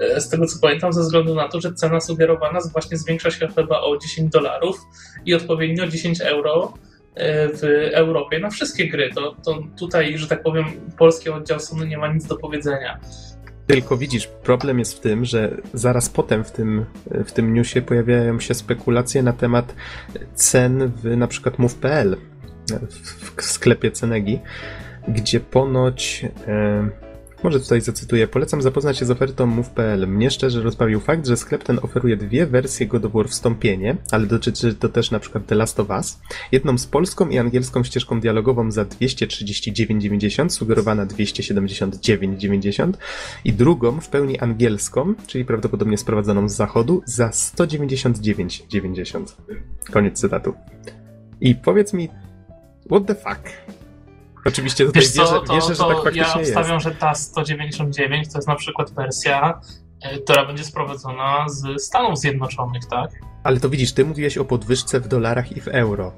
e, z tego co pamiętam, ze względu na to, że cena sugerowana właśnie zwiększa się chyba o 10 dolarów i odpowiednio 10 euro e, w Europie na wszystkie gry. To, to tutaj, że tak powiem, polski oddział Sony nie ma nic do powiedzenia. Tylko widzisz, problem jest w tym, że zaraz potem w tym, w tym newsie pojawiają się spekulacje na temat cen w na przykład move.pl w, w sklepie Cenegi, gdzie ponoć e, może tutaj zacytuję, polecam zapoznać się z ofertą move.pl. Mnie szczerze rozbawił fakt, że sklep ten oferuje dwie wersje God of War Wstąpienie, ale dotyczy to też na przykład The Last of Us. Jedną z polską i angielską ścieżką dialogową za 239,90, sugerowana 279,90 i drugą w pełni angielską, czyli prawdopodobnie sprowadzoną z zachodu, za 199,90. Koniec cytatu. I powiedz mi, what the fuck? Oczywiście tutaj Wiesz co, wierzę, to, wierzę że to tak ja faktycznie jest. obstawiam, że ta 199 to jest na przykład wersja, e, która będzie sprowadzona z Stanów Zjednoczonych, tak? Ale to widzisz, ty mówiłeś o podwyżce w dolarach i w euro.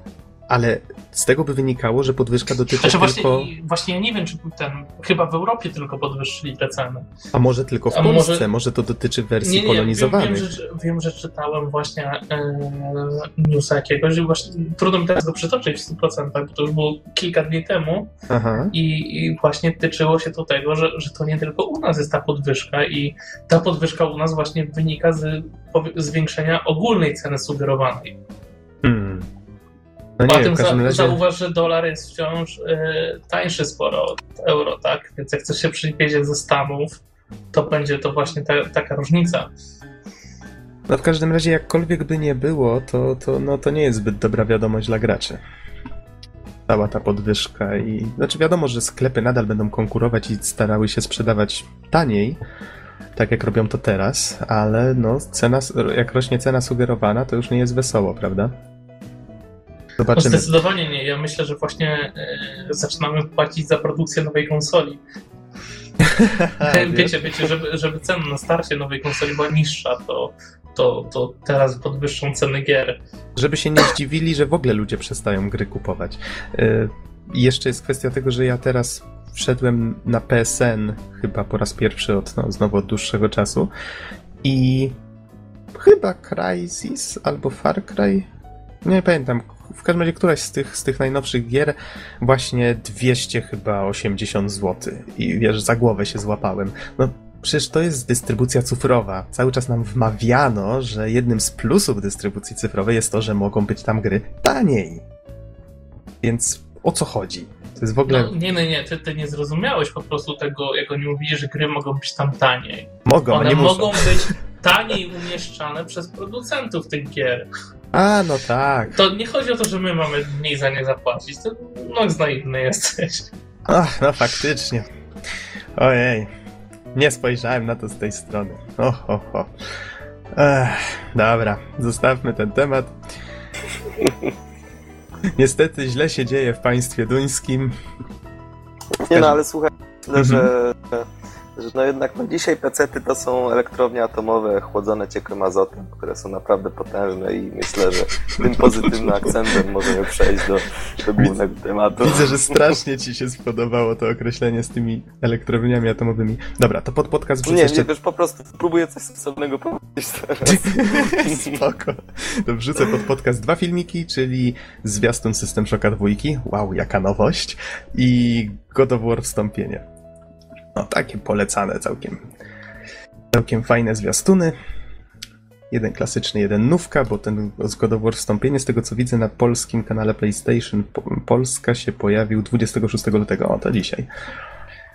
Ale z tego by wynikało, że podwyżka dotyczy Znaczy właśnie, tylko. właśnie ja nie wiem, czy ten, chyba w Europie tylko podwyższyli te ceny. A może tylko w A Polsce? może- Może... to dotyczy wersji Nie, nie, wiem, wiem, że, wiem, że czytałem właśnie e, newsa jakiegoś i właśnie trudno mi teraz go przytoczyć w 100%, bo to już było kilka dni temu Aha. i, i właśnie tyczyło się to tego, że, że to nie tylko u nas jest ta podwyżka i ta podwyżka u nas właśnie wynika z zwiększenia ogólnej ceny sugerowanej. No Poza tym za, razie. zauważ, że dolar jest wciąż e, tańszy sporo od euro, tak? Więc jak chcesz się przyjść ze Stanów, to będzie to właśnie ta, taka różnica. No w każdym razie, jakkolwiek by nie było, to, to, no, to nie jest zbyt dobra wiadomość dla graczy. cała ta podwyżka i znaczy wiadomo, że sklepy nadal będą konkurować i starały się sprzedawać taniej, tak jak robią to teraz, ale no cena, jak rośnie cena sugerowana, to już nie jest wesoło, prawda? Zobaczymy. No zdecydowanie nie. Ja myślę, że właśnie e, zaczynamy płacić za produkcję nowej konsoli. *laughs* *laughs* wiecie, wiecie, żeby, żeby cena na starcie nowej konsoli była niższa, to, to, to teraz podwyższą ceny gier. Żeby się nie zdziwili, że w ogóle ludzie przestają gry kupować. E, jeszcze jest kwestia tego, że ja teraz wszedłem na PSN chyba po raz pierwszy od, no, znowu od dłuższego czasu i chyba Crysis albo Far Cry, nie pamiętam, w każdym razie któraś z tych, z tych najnowszych gier właśnie 200 chyba 80 zł i wiesz, za głowę się złapałem. No przecież to jest dystrybucja cyfrowa. Cały czas nam wmawiano, że jednym z plusów dystrybucji cyfrowej jest to, że mogą być tam gry taniej. Więc o co chodzi? To jest w ogóle... No, nie, nie, nie, ty, ty nie zrozumiałeś po prostu tego, jak oni mówili, że gry mogą być tam taniej. Mogą, One nie mogą muszą. być taniej umieszczane przez producentów tych gier. A, no tak. To nie chodzi o to, że my mamy mniej za nie zapłacić, to no naiwny jesteś. Ach, no faktycznie. Ojej. Nie spojrzałem na to z tej strony. Och, och. Ech, dobra, zostawmy ten temat. Niestety źle się dzieje w państwie duńskim. Nie no, ale słuchaj, myślę, mhm. że, że no jednak no dzisiaj pecety to są elektrownie atomowe chłodzone ciekłym azotem, które są naprawdę potężne i myślę, że tym pozytywnym akcentem możemy przejść do, do głównego tematu. Widzę, że strasznie ci się spodobało to określenie z tymi elektrowniami atomowymi. Dobra, to pod podcast wrzucę nie, jeszcze... Nie, wiesz, po prostu próbuję coś stosownego powiedzieć teraz. *laughs* Spoko. To wrzucę pod podcast dwa filmiki, czyli zwiastun System Shocka dwójki. Wow, jaka nowość. I God of War wstąpienie. No takie polecane całkiem. Całkiem fajne zwiastuny. Jeden klasyczny, jeden nówka, bo ten God of War wstąpienie, z tego co widzę na polskim kanale PlayStation Polska się pojawił 26 lutego, o to dzisiaj.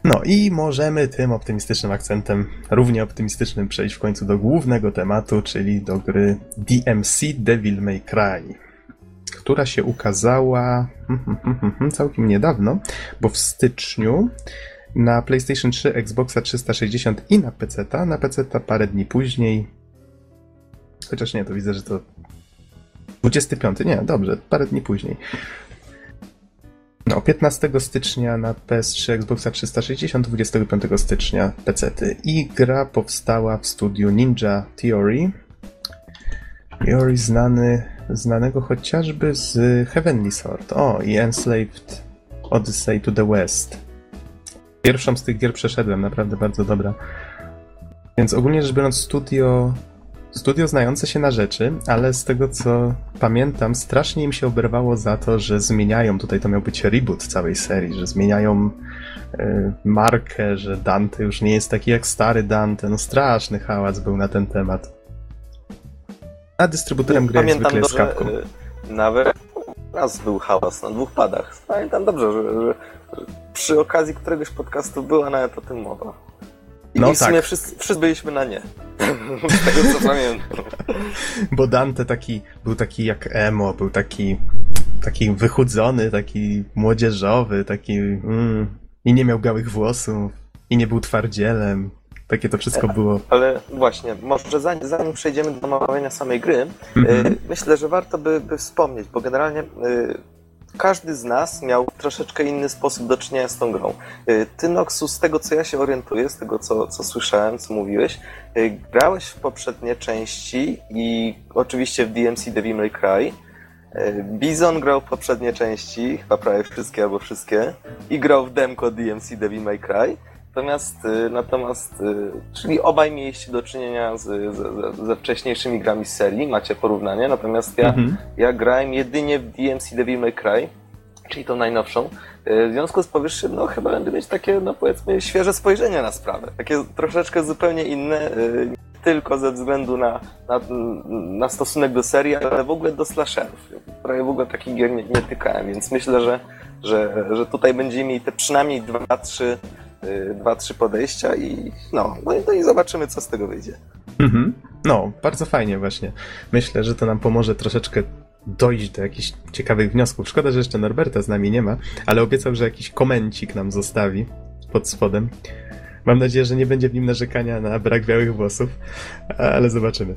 No i możemy tym optymistycznym akcentem, równie optymistycznym, przejść w końcu do głównego tematu, czyli do gry DMC Devil May Cry, która się ukazała hmm, hmm, hmm, całkiem niedawno, bo w styczniu na PlayStation 3, Xboxa 360 i na PC. -ta. Na PC -ta parę dni później. Chociaż nie, to widzę, że to 25. Nie, dobrze, parę dni później. No, 15 stycznia na PS3, Xboxa 360, 25 stycznia PC. -ty. I gra powstała w studiu Ninja Theory. Theory znany, znanego chociażby z Heavenly Sword. O, i Enslaved Odyssey to the West. Pierwszą z tych gier przeszedłem, naprawdę bardzo dobra. Więc ogólnie rzecz biorąc, studio, studio znające się na rzeczy, ale z tego co pamiętam, strasznie im się oberwało za to, że zmieniają, tutaj to miał być reboot całej serii, że zmieniają y, markę, że Dante już nie jest taki jak stary Dante. No straszny hałas był na ten temat. A dystrybutorem gry jak zwykle jest Capcom. Y, nawet raz był hałas na dwóch padach. Pamiętam dobrze, że, że przy okazji któregoś podcastu była nawet o tym mowa. I, no w sumie tak. wszyscy, wszyscy byliśmy na nie. *laughs* Z tego co pamiętam. *laughs* Bo Dante taki, był taki jak emo, był taki, taki wychudzony, taki młodzieżowy, taki mm, i nie miał białych włosów, i nie był twardzielem. Takie to wszystko było. Ale właśnie, może zanim, zanim przejdziemy do omawiania samej gry, mm -hmm. myślę, że warto by, by wspomnieć, bo generalnie y, każdy z nas miał troszeczkę inny sposób do czynienia z tą grą. Y, ty, Noxu, z tego co ja się orientuję, z tego co, co słyszałem, co mówiłeś, y, grałeś w poprzednie części i oczywiście w DMC Devil May Cry. Y, Bizon grał w poprzednie części, chyba prawie wszystkie albo wszystkie, i grał w demko DMC Devil May Cry. Natomiast, natomiast czyli obaj mieliście do czynienia z, z, ze wcześniejszymi grami z serii, macie porównanie, natomiast ja, mhm. ja grałem jedynie w DMC Devil May Cry, czyli tą najnowszą. W związku z powyższym, no chyba będę mieć takie, no powiedzmy, świeże spojrzenie na sprawę. Takie troszeczkę zupełnie inne, nie tylko ze względu na, na, na stosunek do serii, ale w ogóle do slasherów. Prawie w ogóle takich gier nie, nie tykałem, więc myślę, że, że, że tutaj będziemy mieli te przynajmniej dwa, trzy Y, dwa, trzy podejścia i no, no, i, no i zobaczymy, co z tego wyjdzie. Mhm. No, bardzo fajnie właśnie. Myślę, że to nam pomoże troszeczkę dojść do jakichś ciekawych wniosków. Szkoda, że jeszcze Norberta z nami nie ma, ale obiecał, że jakiś komencik nam zostawi pod spodem. Mam nadzieję, że nie będzie w nim narzekania na brak białych włosów, ale zobaczymy.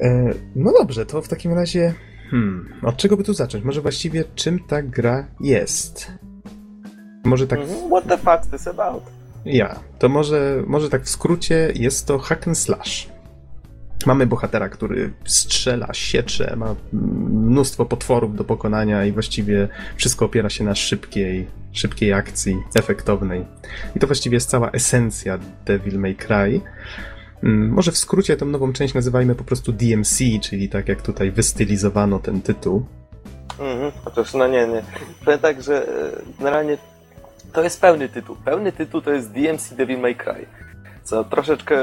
E, no dobrze, to w takim razie. Hmm, od czego by tu zacząć? Może właściwie czym ta gra jest? Może tak. Mhm, what the fuck this about? Ja, to może, może tak w skrócie jest to hack and slash. Mamy bohatera, który strzela, siecze, ma mnóstwo potworów do pokonania i właściwie wszystko opiera się na szybkiej, szybkiej akcji, efektownej. I to właściwie jest cała esencja Devil May Cry. Mm, może w skrócie tą nową część nazywajmy po prostu DMC, czyli tak jak tutaj wystylizowano ten tytuł. Mhm, otóż no nie, nie. Powiem tak, że e, generalnie to jest pełny tytuł. Pełny tytuł to jest DMC Devil May Cry. Co troszeczkę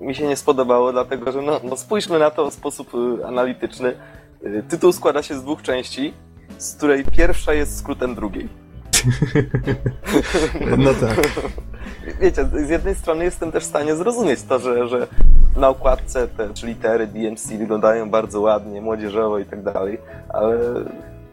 mi się nie spodobało, dlatego że no, no spójrzmy na to w sposób y, analityczny. Y, tytuł składa się z dwóch części, z której pierwsza jest skrótem drugiej. *laughs* no tak. *laughs* Wiecie, z jednej strony jestem też w stanie zrozumieć to, że, że na okładce te litery DMC wyglądają bardzo ładnie, młodzieżowo i tak dalej, ale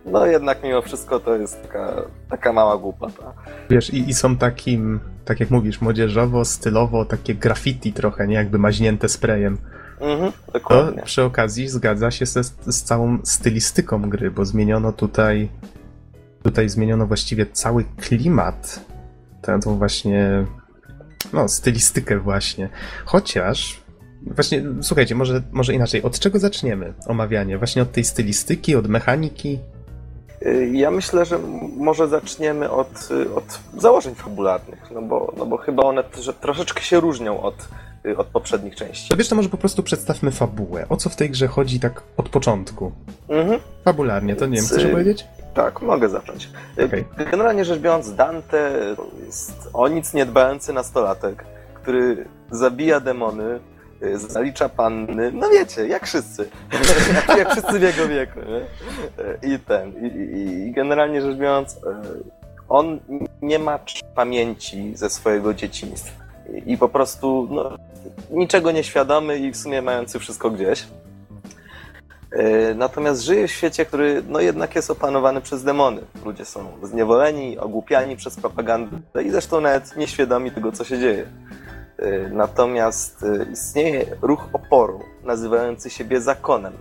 no jednak mimo wszystko to jest taka, taka mała głupota. Wiesz, i, i są takim, tak jak mówisz, młodzieżowo, stylowo, takie graffiti trochę, nie? Jakby maźnięte sprayem. Mhm, dokładnie. To przy okazji zgadza się ze, z całą stylistyką gry, bo zmieniono tutaj tutaj zmieniono właściwie cały klimat, tę, tą właśnie no, stylistykę właśnie. Chociaż Właśnie, słuchajcie, może, może inaczej. Od czego zaczniemy omawianie? Właśnie od tej stylistyki, od mechaniki? Y, ja myślę, że może zaczniemy od, y, od założeń fabularnych, no bo, no bo chyba one troszeczkę się różnią od, y, od poprzednich części. To wiesz, to może po prostu przedstawmy fabułę. O co w tej grze chodzi tak od początku? Mhm. Fabularnie, to nie wiem, chcesz powiedzieć? Tak, mogę zacząć. Okay. Generalnie rzecz biorąc, Dante jest o nic nie dbający nastolatek, który zabija demony, zalicza panny, no wiecie, jak wszyscy. *laughs* jak, wszyscy w jego wieku, nie? Y, I ten, i, i, i generalnie rzecz biorąc, y, on nie ma pamięci ze swojego dzieciństwa. I po prostu no, niczego nieświadomy i w sumie mający wszystko gdzieś. Natomiast żyje w świecie, który no jednak jest opanowany przez demony. Ludzie są zniewoleni, ogłupiani przez propagandę i zresztą nawet nieświadomi tego, co się dzieje. Y, natomiast y, istnieje ruch oporu nazywający siebie zakonem,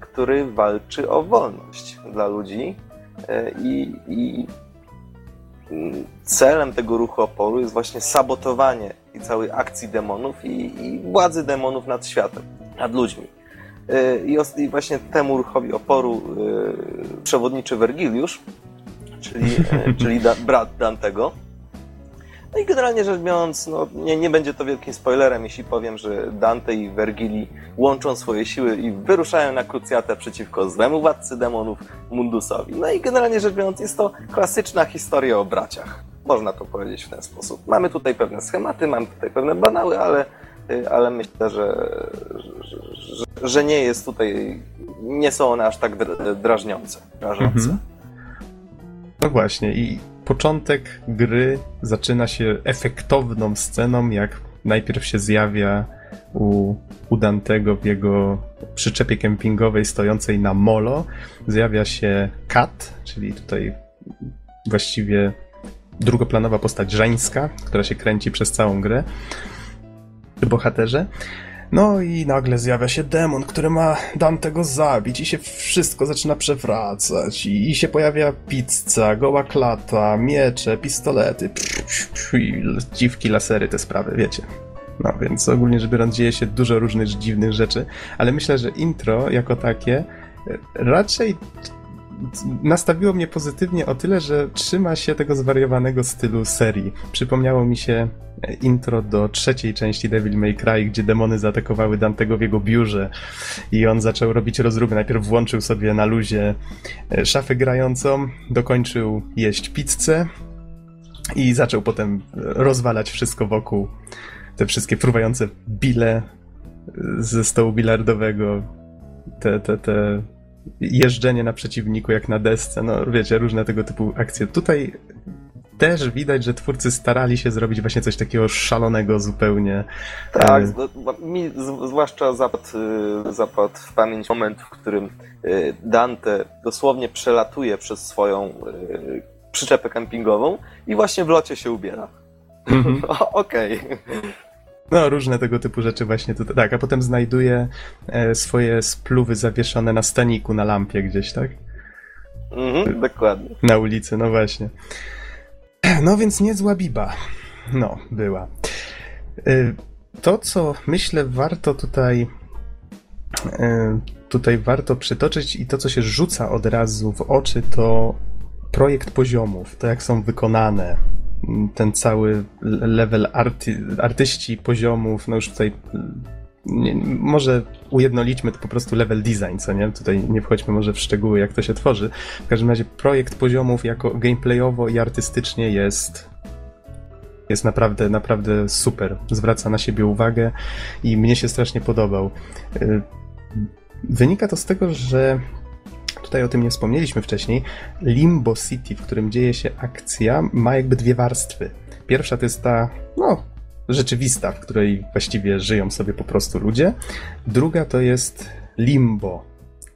który walczy o wolność dla ludzi y, i, i celem tego ruchu oporu jest właśnie sabotowanie i całej akcji demonów i, i władzy demonów nad światem, nad ludźmi. I, właśnie temu ruchowi oporu przewodniczy Vergiliusz, czyli, czyli da, brat Dantego, no i generalnie rzecz biorąc, no, nie, nie będzie to wielkim spoilerem, jeśli powiem, że Dante i Vergili łączą swoje siły i wyruszają na krucjatę przeciwko złemu władcy demonów Mundusowi. No i generalnie rzecz biorąc, jest to klasyczna historia o braciach. Można to powiedzieć w ten sposób. Mamy tutaj pewne schematy, mamy tutaj pewne banały, ale, y, ale myślę, że, że, że, że nie jest tutaj, nie są one aż tak drażniące, drażące. Mhm. No właśnie i początek gry zaczyna się efektowną sceną, jak najpierw się zjawia u, u Dantego w jego przyczepie kempingowej stojącej na molo. Zjawia się Kat, czyli tutaj właściwie drugoplanowa postać żeńska, która się kręci przez całą grę bohaterze. No i nagle zjawia się demon, który ma Dantego zabić i się wszystko zaczyna przewracać i, i się pojawia pizza, goła klata, miecze, pistolety, dziwki, lasery, te sprawy, wiecie. No więc ogólnie rzecz biorąc dzieje się dużo różnych dziwnych rzeczy, ale myślę, że intro jako takie raczej nastawiło mnie pozytywnie o tyle, że trzyma się tego zwariowanego stylu serii. Przypomniało mi się intro do trzeciej części Devil May Cry, gdzie demony zaatakowały Dantego w jego biurze i on zaczął robić rozruby. Najpierw włączył sobie na luzie e, szafę grającą, dokończył jeść pizzę i zaczął potem rozwalać wszystko wokół. Te wszystkie fruwające bile ze stołu bilardowego, te, te, te jeżdżenie na przeciwniku jak na desce, no wiecie, różne tego typu akcje. Tutaj też widać, że twórcy starali się zrobić właśnie coś takiego szalonego zupełnie. Tak, e, mi zwłaszcza zapadł, y, zapadł w pamięć moment, w którym y, Dante dosłownie przelatuje przez swoją y, przyczepę kempingową i właśnie w locie się ubiera. Mhm. *laughs* Okej. Okay. No, różne tego typu rzeczy właśnie tutaj. Tak, a potem znajduje swoje spluwy zawieszone na staniku, na lampie gdzieś, tak? Mhm, dokładnie. Na ulicy, no właśnie. No więc niezła biba. No, była. E, to, co myślę warto tutaj e, tutaj warto przytoczyć i to, co się rzuca od razu w oczy, to projekt poziomów, to jak są wykonane, ten cały level arty, artyści poziomów, no już tutaj nie, może ujednolićmy to po prostu level design, co nie? Tutaj nie wchodźmy może w szczegóły, jak to się tworzy. W każdym razie projekt poziomów jako gameplayowo i artystycznie jest jest naprawdę, naprawdę super. Zwraca na siebie uwagę i mnie się strasznie podobał. Y, wynika to z tego, że tutaj o tym nie wspomnieliśmy wcześniej, Limbo City, w którym dzieje się akcja, ma jakby dwie warstwy. Pierwsza to jest ta, no, rzeczywista, w której właściwie żyją sobie po prostu ludzie. Druga to jest Limbo,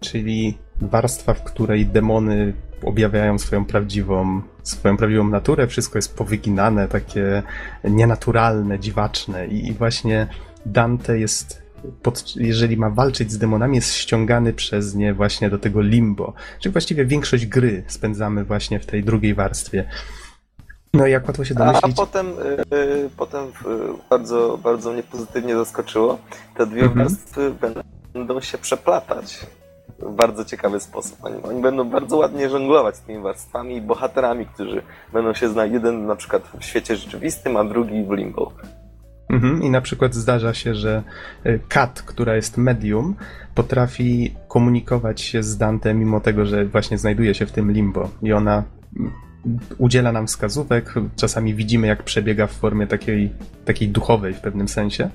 czyli warstwa, w której demony objawiają swoją prawdziwą, swoją prawdziwą naturę, wszystko jest powyginane, takie nienaturalne, dziwaczne i właśnie Dante jest pod, jeżeli ma walczyć z demonami, jest ściągany przez nie właśnie do tego limbo. Czyli właściwie większość gry spędzamy właśnie w tej drugiej warstwie. No i jak łatwo się domyślić... A, a potem, yy, potem yy, bardzo, bardzo mnie pozytywnie zaskoczyło. Te dwie mhm. warstwy będą się przeplatać w bardzo ciekawy sposób. Oni, oni, będą bardzo ładnie żonglować z tymi warstwami i bohaterami, którzy będą się znać. Jeden na przykład w świecie rzeczywistym, a drugi w limbo. Mhm. I na przykład zdarza się, że y, Kat, która jest medium, potrafi komunikować się z Dante, mimo tego, że właśnie znajduje się w tym limbo. I ona mm, udziela nam wskazówek. Czasami widzimy, jak przebiega w formie takiej, takiej duchowej w pewnym sensie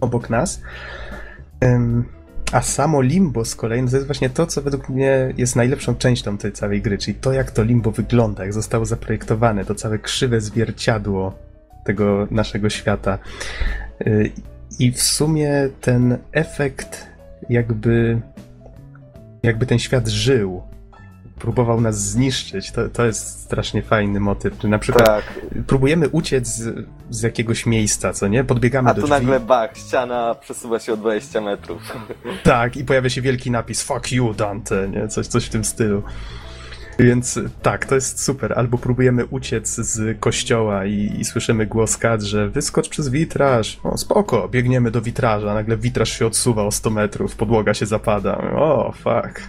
obok nas. A samo limbo z kolei no to jest właśnie to, co według mnie jest najlepszą częścią tej całej gry, czyli to, jak to limbo wygląda, jak zostało zaprojektowane, to całe krzywe zwierciadło tego naszego świata. Y, I w sumie ten efekt, jakby, jakby ten świat żył, próbował nas zniszczyć. To, to jest strasznie fajny motyw. Na przykład tak. próbujemy uciec z, z, jakiegoś miejsca, co nie? Podbiegamy A do tu nagle bach, ściana przesuwa się o 20 metrów. Tak, i pojawia się wielki napis Fuck you, Dante, nie? Coś, coś w tym stylu. Więc tak, to jest super. Albo próbujemy uciec z kościoła i, i słyszymy głos Kat, że wyskocz przez witraż. O, spoko, biegniemy do witraża, nagle witraż się odsuwa o 100 metrów, podłoga się zapada. O, fuck.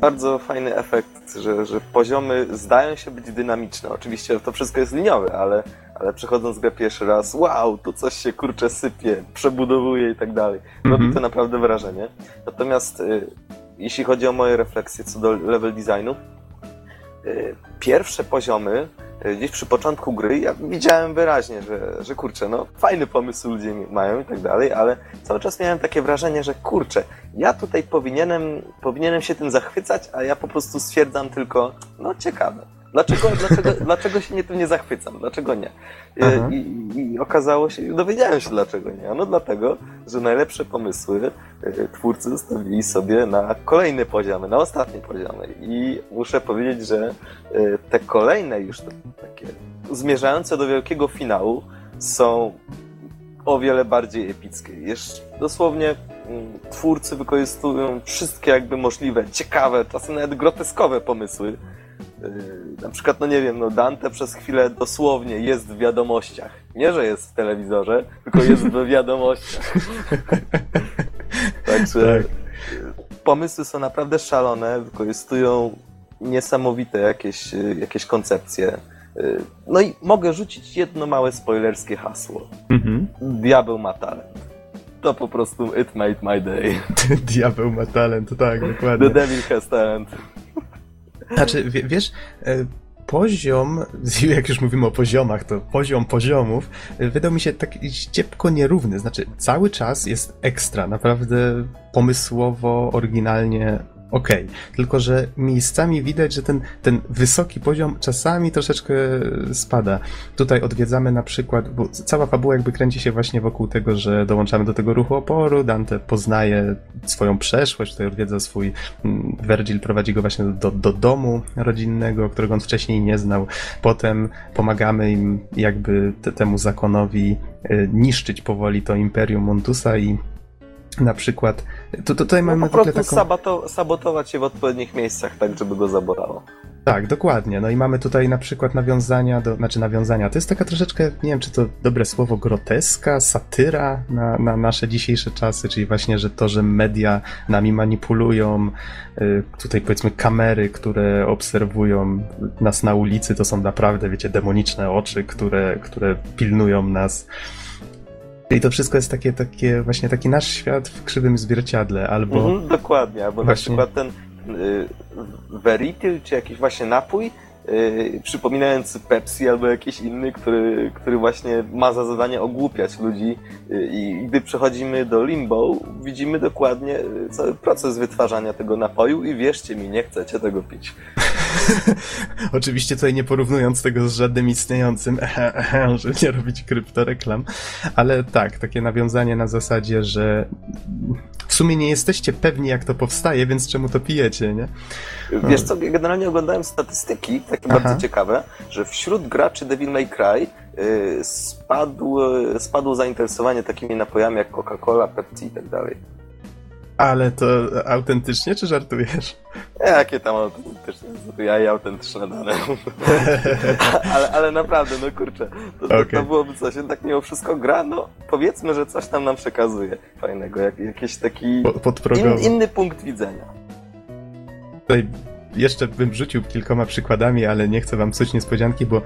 Bardzo fajny efekt, że, że poziomy zdają się być dynamiczne. Oczywiście to wszystko jest liniowe, ale, ale przechodząc grę pierwszy raz, wow, tu coś się kurczę sypie, przebudowuje i tak dalej. Robi -hmm. to naprawdę wrażenie. Natomiast y, jeśli chodzi o moje refleksje co do level designu, pierwsze poziomy, y, gdzieś przy początku gry, ja widziałem wyraźnie, że, że kurczę, no fajny pomysł ludzie mają i tak dalej, ale cały czas miałem takie wrażenie, że kurczę, ja tutaj powinienem, powinienem się tym zachwycać, a ja po prostu stwierdzam tylko, no ciekawe. Dlaczego, dlaczego, *laughs* dlaczego się nie tym nie zachwycam? Dlaczego nie? I, i, I, okazało się, dowiedziałem się dlaczego nie. No dlatego, że najlepsze pomysły y, twórcy zostawili sobie na kolejne poziomy, na ostatnie poziomy. I muszę powiedzieć, że y, te kolejne już takie zmierzające do wielkiego finału są o wiele bardziej epickie. Jeszcze dosłownie mm, twórcy wykorzystują wszystkie jakby możliwe, ciekawe, czasem nawet groteskowe pomysły, na przykład, no nie wiem, no Dante przez chwilę dosłownie jest w wiadomościach. Nie, że jest w telewizorze, tylko jest w *laughs* wiadomościach. Także tak. pomysły są naprawdę szalone, wykorzystują niesamowite jakieś, jakieś koncepcje. No i mogę rzucić jedno małe spoilerskie hasło. Mhm. Diabeł ma talent. To po prostu it made my day. *laughs* Diabeł ma talent, tak, dokładnie. The devil has talent. Znaczy, wiesz, e, poziom, *laughs* jak już mówimy o poziomach, to poziom poziomów e, wydał mi się tak ciepko nierówny. Znaczy, cały czas jest ekstra, naprawdę pomysłowo, oryginalnie okej. Okay. Tylko, że miejscami widać, że ten, ten wysoki poziom czasami troszeczkę spada. Tutaj odwiedzamy na przykład, bo cała fabuła jakby kręci się właśnie wokół tego, że dołączamy do tego ruchu oporu, Dante poznaje swoją przeszłość, tutaj odwiedza swój, mm, Virgil prowadzi go właśnie do, do domu rodzinnego, którego on wcześniej nie znał. Potem pomagamy im jakby temu zakonowi y, niszczyć powoli to Imperium Montusa i na przykład, to, tutaj mamy no, po prostu taką... saboto, sabotować je w odpowiednich miejscach, tak żeby go zabolało. Tak, dokładnie. No i mamy tutaj na przykład nawiązania do, znaczy nawiązania, to jest taka troszeczkę, nie wiem czy to dobre słowo, groteska, satyra na, na nasze dzisiejsze czasy, czyli właśnie, że to, że media nami manipulują, y, tutaj powiedzmy kamery, które obserwują nas na ulicy, to są naprawdę, wiecie, demoniczne oczy, które, które pilnują nas. I to wszystko jest takie, takie właśnie taki nasz świat w krzywym zwierciadle, albo... Mhm, dokładnie, albo właśnie... na przykład ten y, Verityl, czy jakiś właśnie napój, yy, przypominający Pepsi albo jakiś inny, który, który właśnie ma za zadanie ogłupiać ludzi yy, i gdy przechodzimy do Limbo, widzimy dokładnie cały proces wytwarzania tego napoju i wierzcie mi, nie chcecie tego pić. *laughs* Oczywiście tutaj nie porównując tego z żadnym istniejącym, *laughs* żeby nie robić kryptoreklam, ale tak, takie nawiązanie na zasadzie, że w sumie nie jesteście pewni jak to powstaje, więc czemu to pijecie, nie? Wiesz co, generalnie oglądałem statystyki, takie Aha. bardzo ciekawe, że wśród graczy Devil May Cry yy, spadł, spadło zainteresowanie takimi napojami jak Coca-Cola, Pepsi i tak dalej. Ale to autentycznie, czy żartujesz? Jakie tam autentyczne? Ja i autentyczne dane. *laughs* ale, ale naprawdę, no kurczę, to, to, okay. to byłoby coś. Tak mimo wszystko gra, no powiedzmy, że coś tam nam przekazuje fajnego, jak, jakiś taki in, inny punkt widzenia. Tutaj jeszcze bym rzucił kilkoma przykładami, ale nie chcę wam psuć niespodzianki, bo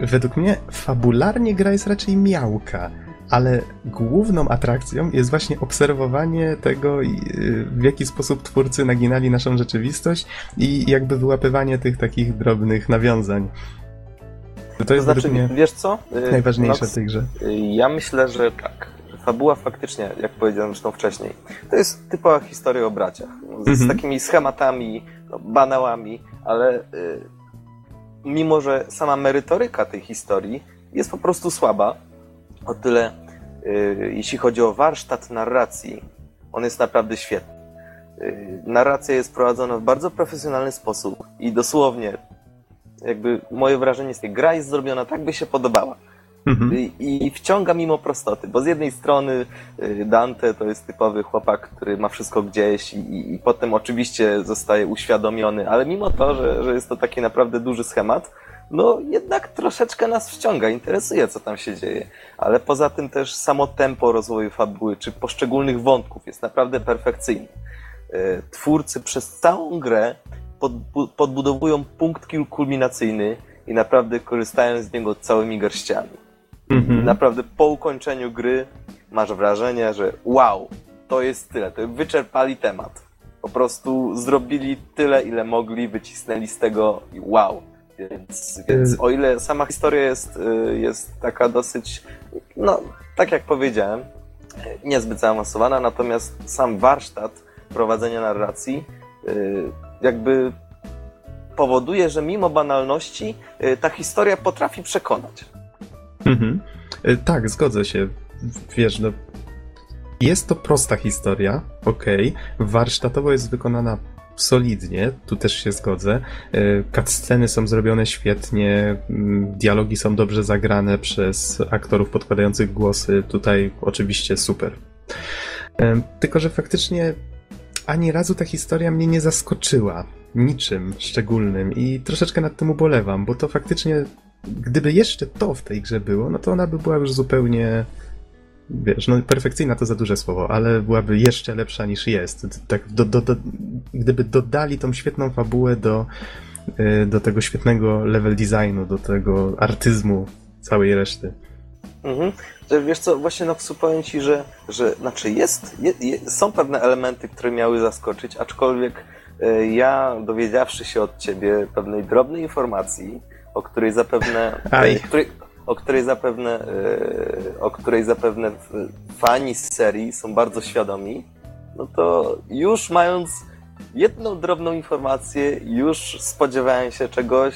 według mnie fabularnie gra jest raczej miałka ale główną atrakcją jest właśnie obserwowanie tego, y, w jaki sposób twórcy naginali naszą rzeczywistość i jakby wyłapywanie tych takich drobnych nawiązań. To jest to znaczy, mnie wiesz co? Y, najważniejsze Nox, w tej grze. Y, ja myślę, że tak. Fabuła faktycznie, jak powiedziałem zresztą wcześniej, to jest typowa historia o braciach. Z, mhm. takimi schematami, banałami, ale y, mimo, że sama merytoryka tej historii jest po prostu słaba, o tyle, yy, jeśli chodzi o warsztat narracji, on jest naprawdę świetny. Yy, narracja jest prowadzona w bardzo profesjonalny sposób i dosłownie, jakby moje wrażenie jest, gra jest zrobiona tak, by się podobała. Mhm. I, wciąga mimo prostoty, bo z jednej strony y, Dante to jest typowy chłopak, który ma wszystko gdzieś i, i potem oczywiście zostaje uświadomiony, ale mimo to, że, że jest to taki naprawdę duży schemat, no jednak troszeczkę nas wciąga, interesuje, co tam się dzieje. Ale poza tym też samo tempo rozwoju fabuły, czy poszczególnych wątków jest naprawdę perfekcyjne. E, twórcy przez całą grę podbudowują punkt kulminacyjny i naprawdę korzystają z niego całymi garściami. Mhm. Naprawdę po ukończeniu gry masz wrażenie, że wow, to jest tyle, to wyczerpali temat. Po prostu zrobili tyle, ile mogli, wycisnęli z tego i wow więc, więc o ile sama historia jest, y, jest taka dosyć, no tak jak powiedziałem, niezbyt zaawansowana, natomiast sam warsztat prowadzenia narracji y, jakby powoduje, że mimo banalności y, ta historia potrafi przekonać. Mhm. Tak, zgodzę się. Wiesz, no, jest to prosta historia, okej. Okay. Warsztatowo jest wykonana solidnie, tu też się zgodzę. E, cutsceny są zrobione świetnie, mm, dialogi są dobrze zagrane przez aktorów podkładających głosy, tutaj oczywiście super. E, tylko, że faktycznie ani razu ta historia mnie nie zaskoczyła niczym szczególnym i troszeczkę nad tym ubolewam, bo to faktycznie, gdyby jeszcze to w tej grze było, no to ona by była już zupełnie wiesz, no perfekcyjna to za duże słowo, ale byłaby jeszcze lepsza niż jest. Tak, do, do, do, gdyby dodali tą świetną fabułę do, y, do tego świetnego level designu, do tego artyzmu całej reszty. Mhm. Wiesz co, właśnie no powiem ci, że, że znaczy jest, je, są pewne elementy, które miały zaskoczyć, aczkolwiek y, ja dowiedziawszy się od ciebie pewnej drobnej informacji, o której zapewne, której, o której zapewne, e, o której zapewne fani z serii są bardzo świadomi, no to już mając jedną drobną informację, już spodziewałem się czegoś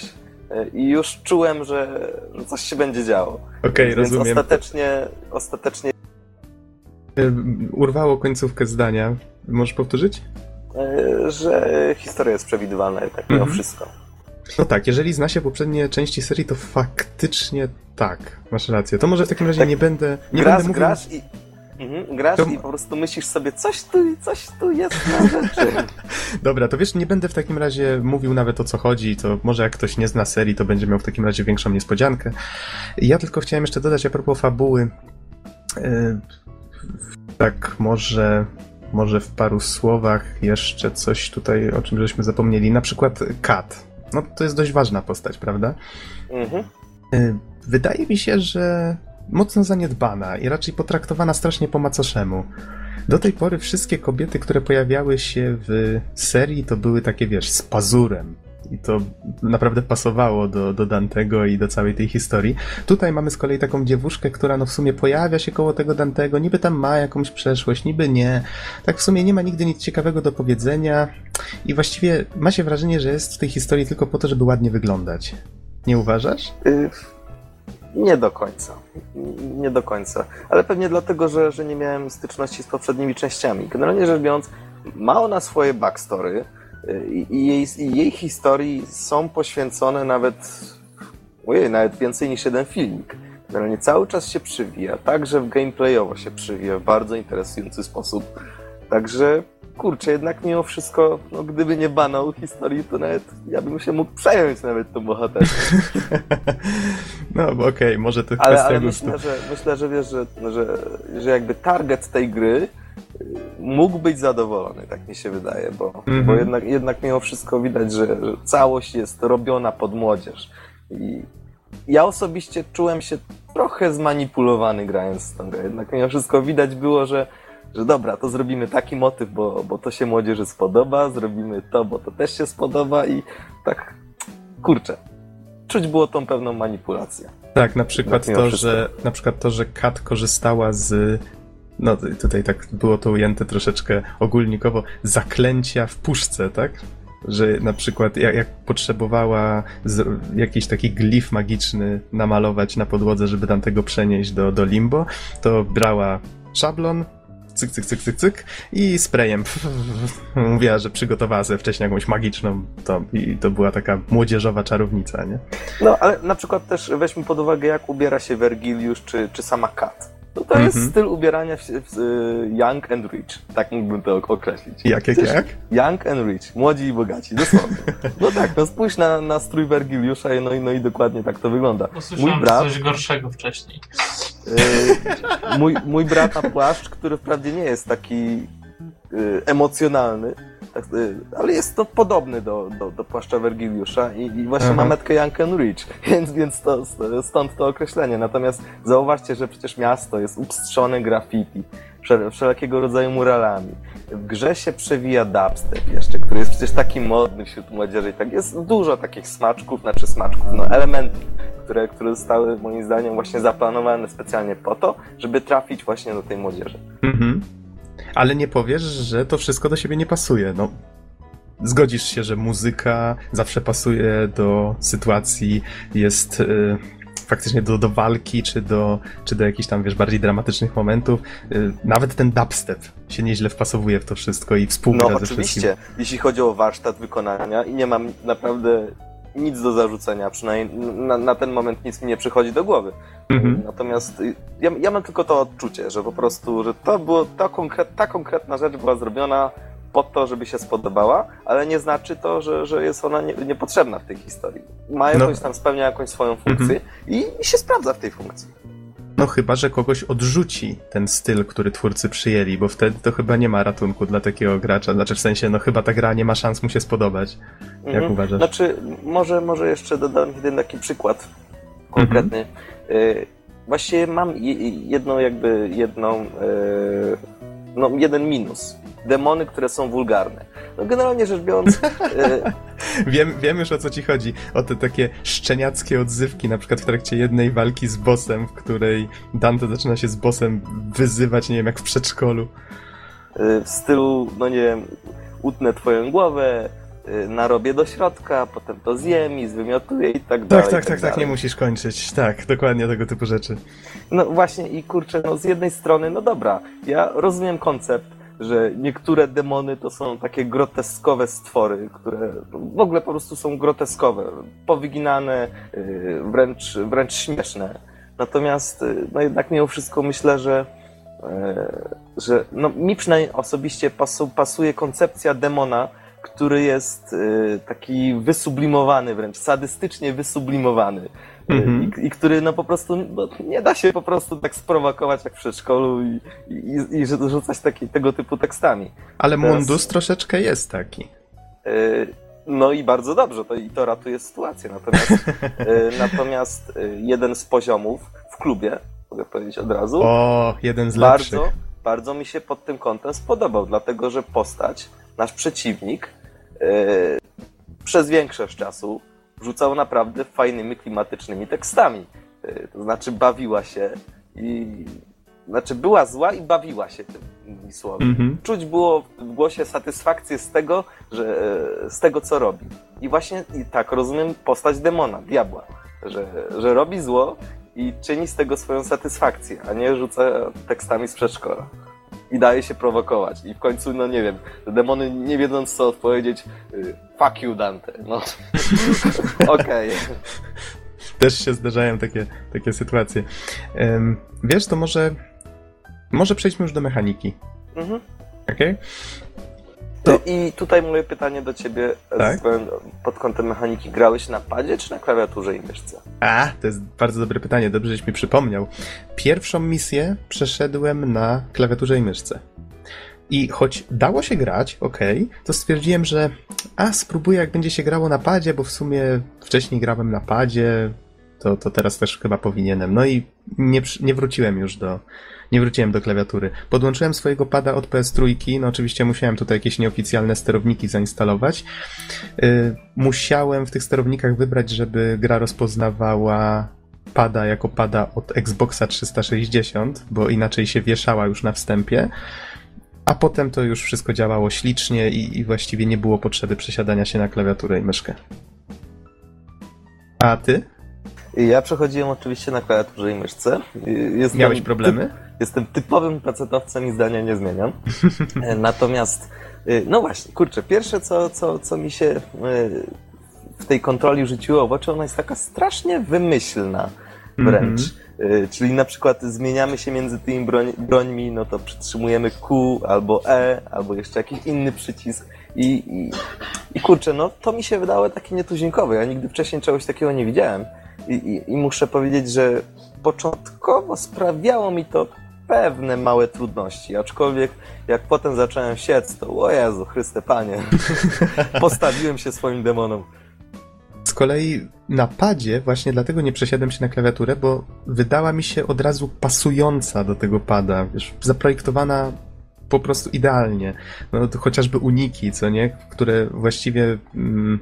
e, i już czułem, że coś się będzie działo. Okej, okay, rozumiem. ostatecznie, ostatecznie Urwało końcówkę zdania. Możesz powtórzyć? e, że historia jest przewidywalna tak mimo Mhm. wszystko. No tak, jeżeli zna się poprzednie części serii, to faktycznie tak, masz rację. To może w takim razie Tak. nie będę. Nie grasz, będę mówił... grasz i. Mhm, grasz To- i po prostu myślisz sobie, coś tu, coś tu jest na rzeczy. *laughs* Dobra, to wiesz, nie będę w takim razie mówił nawet o co chodzi, to może jak ktoś nie zna serii, to będzie miał w takim razie większą niespodziankę. Ja tylko chciałem jeszcze dodać a propos fabuły. Yy, tak, może, może w paru słowach jeszcze coś tutaj, o czym żeśmy zapomnieli. Na przykład Kat. No to jest dość ważna postać, prawda? Mhm. Y, Wydaje mi się, że mocno zaniedbana i raczej potraktowana strasznie po macoszemu. Do tej pory wszystkie kobiety, które pojawiały się w serii, to były takie, wiesz, z pazurem. I to naprawdę pasowało do, do Dantego i do całej tej historii. Tutaj mamy z kolei taką dziewuszkę, która no w sumie pojawia się koło tego Dantego, niby tam ma jakąś przeszłość, niby nie. Tak w sumie nie ma nigdy nic ciekawego do powiedzenia i właściwie ma się wrażenie, że jest w tej historii tylko po to, żeby ładnie wyglądać. Nie uważasz? Y, Nie do końca. Nie do końca. Ale pewnie dlatego, że, że nie miałem styczności z poprzednimi częściami. Generalnie rzecz biorąc, ma ona swoje backstory i jej, i jej historii są poświęcone nawet, ojej, nawet więcej niż jeden filmik. Generalnie cały czas się przywija, także w gameplayowo się przywija w bardzo interesujący sposób. Także kurczę, jednak mimo wszystko, no, gdyby nie banał historii, to nawet ja bym się mógł przejąć nawet tą bohaterką. *laughs* No, bo okej, może to Ale, kwestia ale gustu. myślę, że, myślę, że wiesz, że, że, że jakby target tej gry mógł być zadowolony, tak mi się wydaje, bo, Mhm. bo jednak, jednak mimo wszystko widać, że, całość jest robiona pod młodzież. I ja osobiście czułem się trochę zmanipulowany grając w tą grę. Jednak mimo wszystko widać było, że, że dobra, to zrobimy taki motyw, bo, bo to się młodzieży spodoba, zrobimy to, bo to też się spodoba i tak, kurczę, czuć było tą pewną manipulację. Tak, na przykład to, wszystko. że na przykład to, że Kat korzystała z no tutaj tak było to ujęte troszeczkę ogólnikowo, zaklęcia w puszce, tak? Że na przykład jak, jak potrzebowała z, jakiś taki glif magiczny namalować na podłodze, żeby tam tego przenieść do, do limbo, to brała szablon, cyk, cyk, cyk, cyk, cyk i sprayem *laughs* mówiła, że przygotowała sobie wcześniej jakąś magiczną to, i to była taka młodzieżowa czarownica, nie? No, ale na przykład też weźmy pod uwagę, jak ubiera się Vergiliusz czy, czy sama Kat. No to jest Mhm. styl ubierania w, w, y, young and rich. Tak mógłbym to określić. Jak, jak, jak? Young and rich. Młodzi i bogaci, dosłownie. *laughs* No tak, no spójrz na, na strój Vergiliusza no, i- no i dokładnie tak to wygląda. Mój brat, coś gorszego wcześniej. y, mój, mój brat ma płaszcz, który wprawdzie nie jest taki y, emocjonalny, tak, y, ale jest to podobny do, do, do płaszcza Vergiliusza i, i właśnie Aha. ma metkę Rich, *laughs* więc, więc to, stąd to określenie. Natomiast zauważcie, że przecież miasto jest upstrzone graffiti, wszel- wszelkiego rodzaju muralami. W grze się przewija dubstep jeszcze, który jest przecież taki modny wśród młodzieży i tak jest dużo takich smaczków, znaczy smaczków, no elementów, które, które zostały moim zdaniem właśnie zaplanowane specjalnie po to, żeby trafić właśnie do tej młodzieży. Mhm. Ale nie powiesz, że to wszystko do siebie nie pasuje. No, zgodzisz się, że muzyka zawsze pasuje do sytuacji, jest y, faktycznie do, do walki, czy do, czy do jakichś tam, wiesz, bardziej dramatycznych momentów. Y, nawet ten dubstep się nieźle wpasowuje w to wszystko i współgra No ze wszystkim. oczywiście, jeśli chodzi o warsztat wykonania i nie mam naprawdę nic do zarzucenia, przynajmniej na, na ten moment nic mi nie przychodzi do głowy. Mhm. Natomiast ja, ja mam tylko to odczucie, że po prostu, że to było, ta, konkret, ta konkretna rzecz była zrobiona po to, żeby się spodobała, ale nie znaczy to, że, że jest ona nie, niepotrzebna w tej historii. Ma No. jakąś tam, spełnia jakąś swoją funkcję i, i się sprawdza w tej funkcji. No chyba, że kogoś odrzuci ten styl, który twórcy przyjęli, bo wtedy to chyba nie ma ratunku dla takiego gracza. Znaczy w sensie, no chyba ta gra nie ma szans mu się spodobać. Jak Mhm. uważasz? Znaczy, może, może jeszcze dodam jeden taki przykład konkretny. Y, Właściwie mam je- jedną jakby, jedną, y, no jeden minus. Demony, które są wulgarne. No generalnie rzecz biorąc, *laughs* Wiem, wiem już o co ci chodzi. O te takie szczeniackie odzywki, na przykład w trakcie jednej walki z bossem, w której Dante zaczyna się z bossem wyzywać, nie wiem, jak w przedszkolu. y, w stylu, no nie wiem, utnę twoją głowę, y, narobię do środka, potem to zjem i zwymiotuję i tak dalej. Tak, tak, tak, tak, nie musisz kończyć. Tak, dokładnie tego typu rzeczy. No właśnie i kurczę, no z jednej strony, no dobra, ja rozumiem koncept, że niektóre demony to są takie groteskowe stwory, które w ogóle po prostu są groteskowe, powyginane, yy, wręcz, wręcz śmieszne. Natomiast yy, no jednak mimo wszystko myślę, że, yy, że no mi przynajmniej osobiście pasu, pasuje koncepcja demona, który jest taki wysublimowany, wręcz sadystycznie wysublimowany. Mhm. I, I który no po prostu no, nie da się po prostu tak sprowokować jak w przedszkolu i, i, i że- rzucać taki, tego typu tekstami. Ale Teraz- Mundus troszeczkę jest taki. Yy, No i bardzo dobrze, to, i to ratuje sytuację. Natomiast, yy, *laughs* natomiast yy, jeden z poziomów w klubie, mogę powiedzieć od razu, O, jeden z lepszych. bardzo, bardzo mi się pod tym kątem spodobał, dlatego że postać, nasz przeciwnik, yy, przez większość czasu rzucał naprawdę fajnymi, klimatycznymi tekstami. Yy, to znaczy bawiła się i... Znaczy była zła i bawiła się tym innymi słowy. Mhm. Czuć było w głosie satysfakcję z tego, że, e, z tego co robi. I właśnie i tak rozumiem postać demona, diabła, że, że robi zło i czyni z tego swoją satysfakcję, a nie rzuca tekstami z przedszkola. I daje się prowokować. I w końcu, no nie wiem, te demony nie wiedząc co odpowiedzieć, y, fuck you Dante. No, *laughs* okej. Też się zdarzają takie, takie sytuacje. Em, wiesz, to może. Może przejdźmy już do mechaniki. Mhm. Okej? To... I tutaj moje pytanie do ciebie Tak? z, pod kątem mechaniki. Grałeś na padzie czy na klawiaturze i myszce? A, to jest bardzo dobre pytanie, dobrze, żeś mi przypomniał. Pierwszą misję przeszedłem na klawiaturze i myszce. I choć dało się grać, okej, to stwierdziłem, że a, spróbuję jak będzie się grało na padzie, bo w sumie wcześniej grałem na padzie, to, to teraz też chyba powinienem. No i nie, nie wróciłem już do, nie wróciłem do klawiatury. Podłączyłem swojego pada od PS3, no oczywiście musiałem tutaj jakieś nieoficjalne sterowniki zainstalować. Y, musiałem w tych sterownikach wybrać, żeby gra rozpoznawała pada jako pada od Xboxa 360, bo inaczej się wieszała już na wstępie. A potem to już wszystko działało ślicznie i, i właściwie nie było potrzeby przesiadania się na klawiaturę i myszkę. A ty? Ja przechodziłem oczywiście na klawiaturze i myszce. Y, Jestem Miałeś problemy? Jestem typowym pacetowcem i zdania nie zmieniam. E, Natomiast, y, no właśnie, kurczę, pierwsze co, co, co mi się y, w tej kontroli rzuciło w oczy, ona jest taka strasznie wymyślna wręcz. Y, Czyli na przykład zmieniamy się między tymi broń, brońmi, no to przytrzymujemy Q albo E, albo jeszcze jakiś inny przycisk. I, i, I kurczę, no to mi się wydało takie nietuzinkowe. Ja nigdy wcześniej czegoś takiego nie widziałem. I, i, I muszę powiedzieć, że początkowo sprawiało mi to pewne małe trudności, aczkolwiek jak potem zacząłem siec, to o Jezu, Chryste Panie, *laughs* postawiłem się swoim demonom. Z kolei na padzie właśnie dlatego nie przesiadłem się na klawiaturę, bo wydała mi się od razu pasująca do tego pada, wiesz, zaprojektowana po prostu idealnie. No to chociażby uniki, co nie, które właściwie... Mm,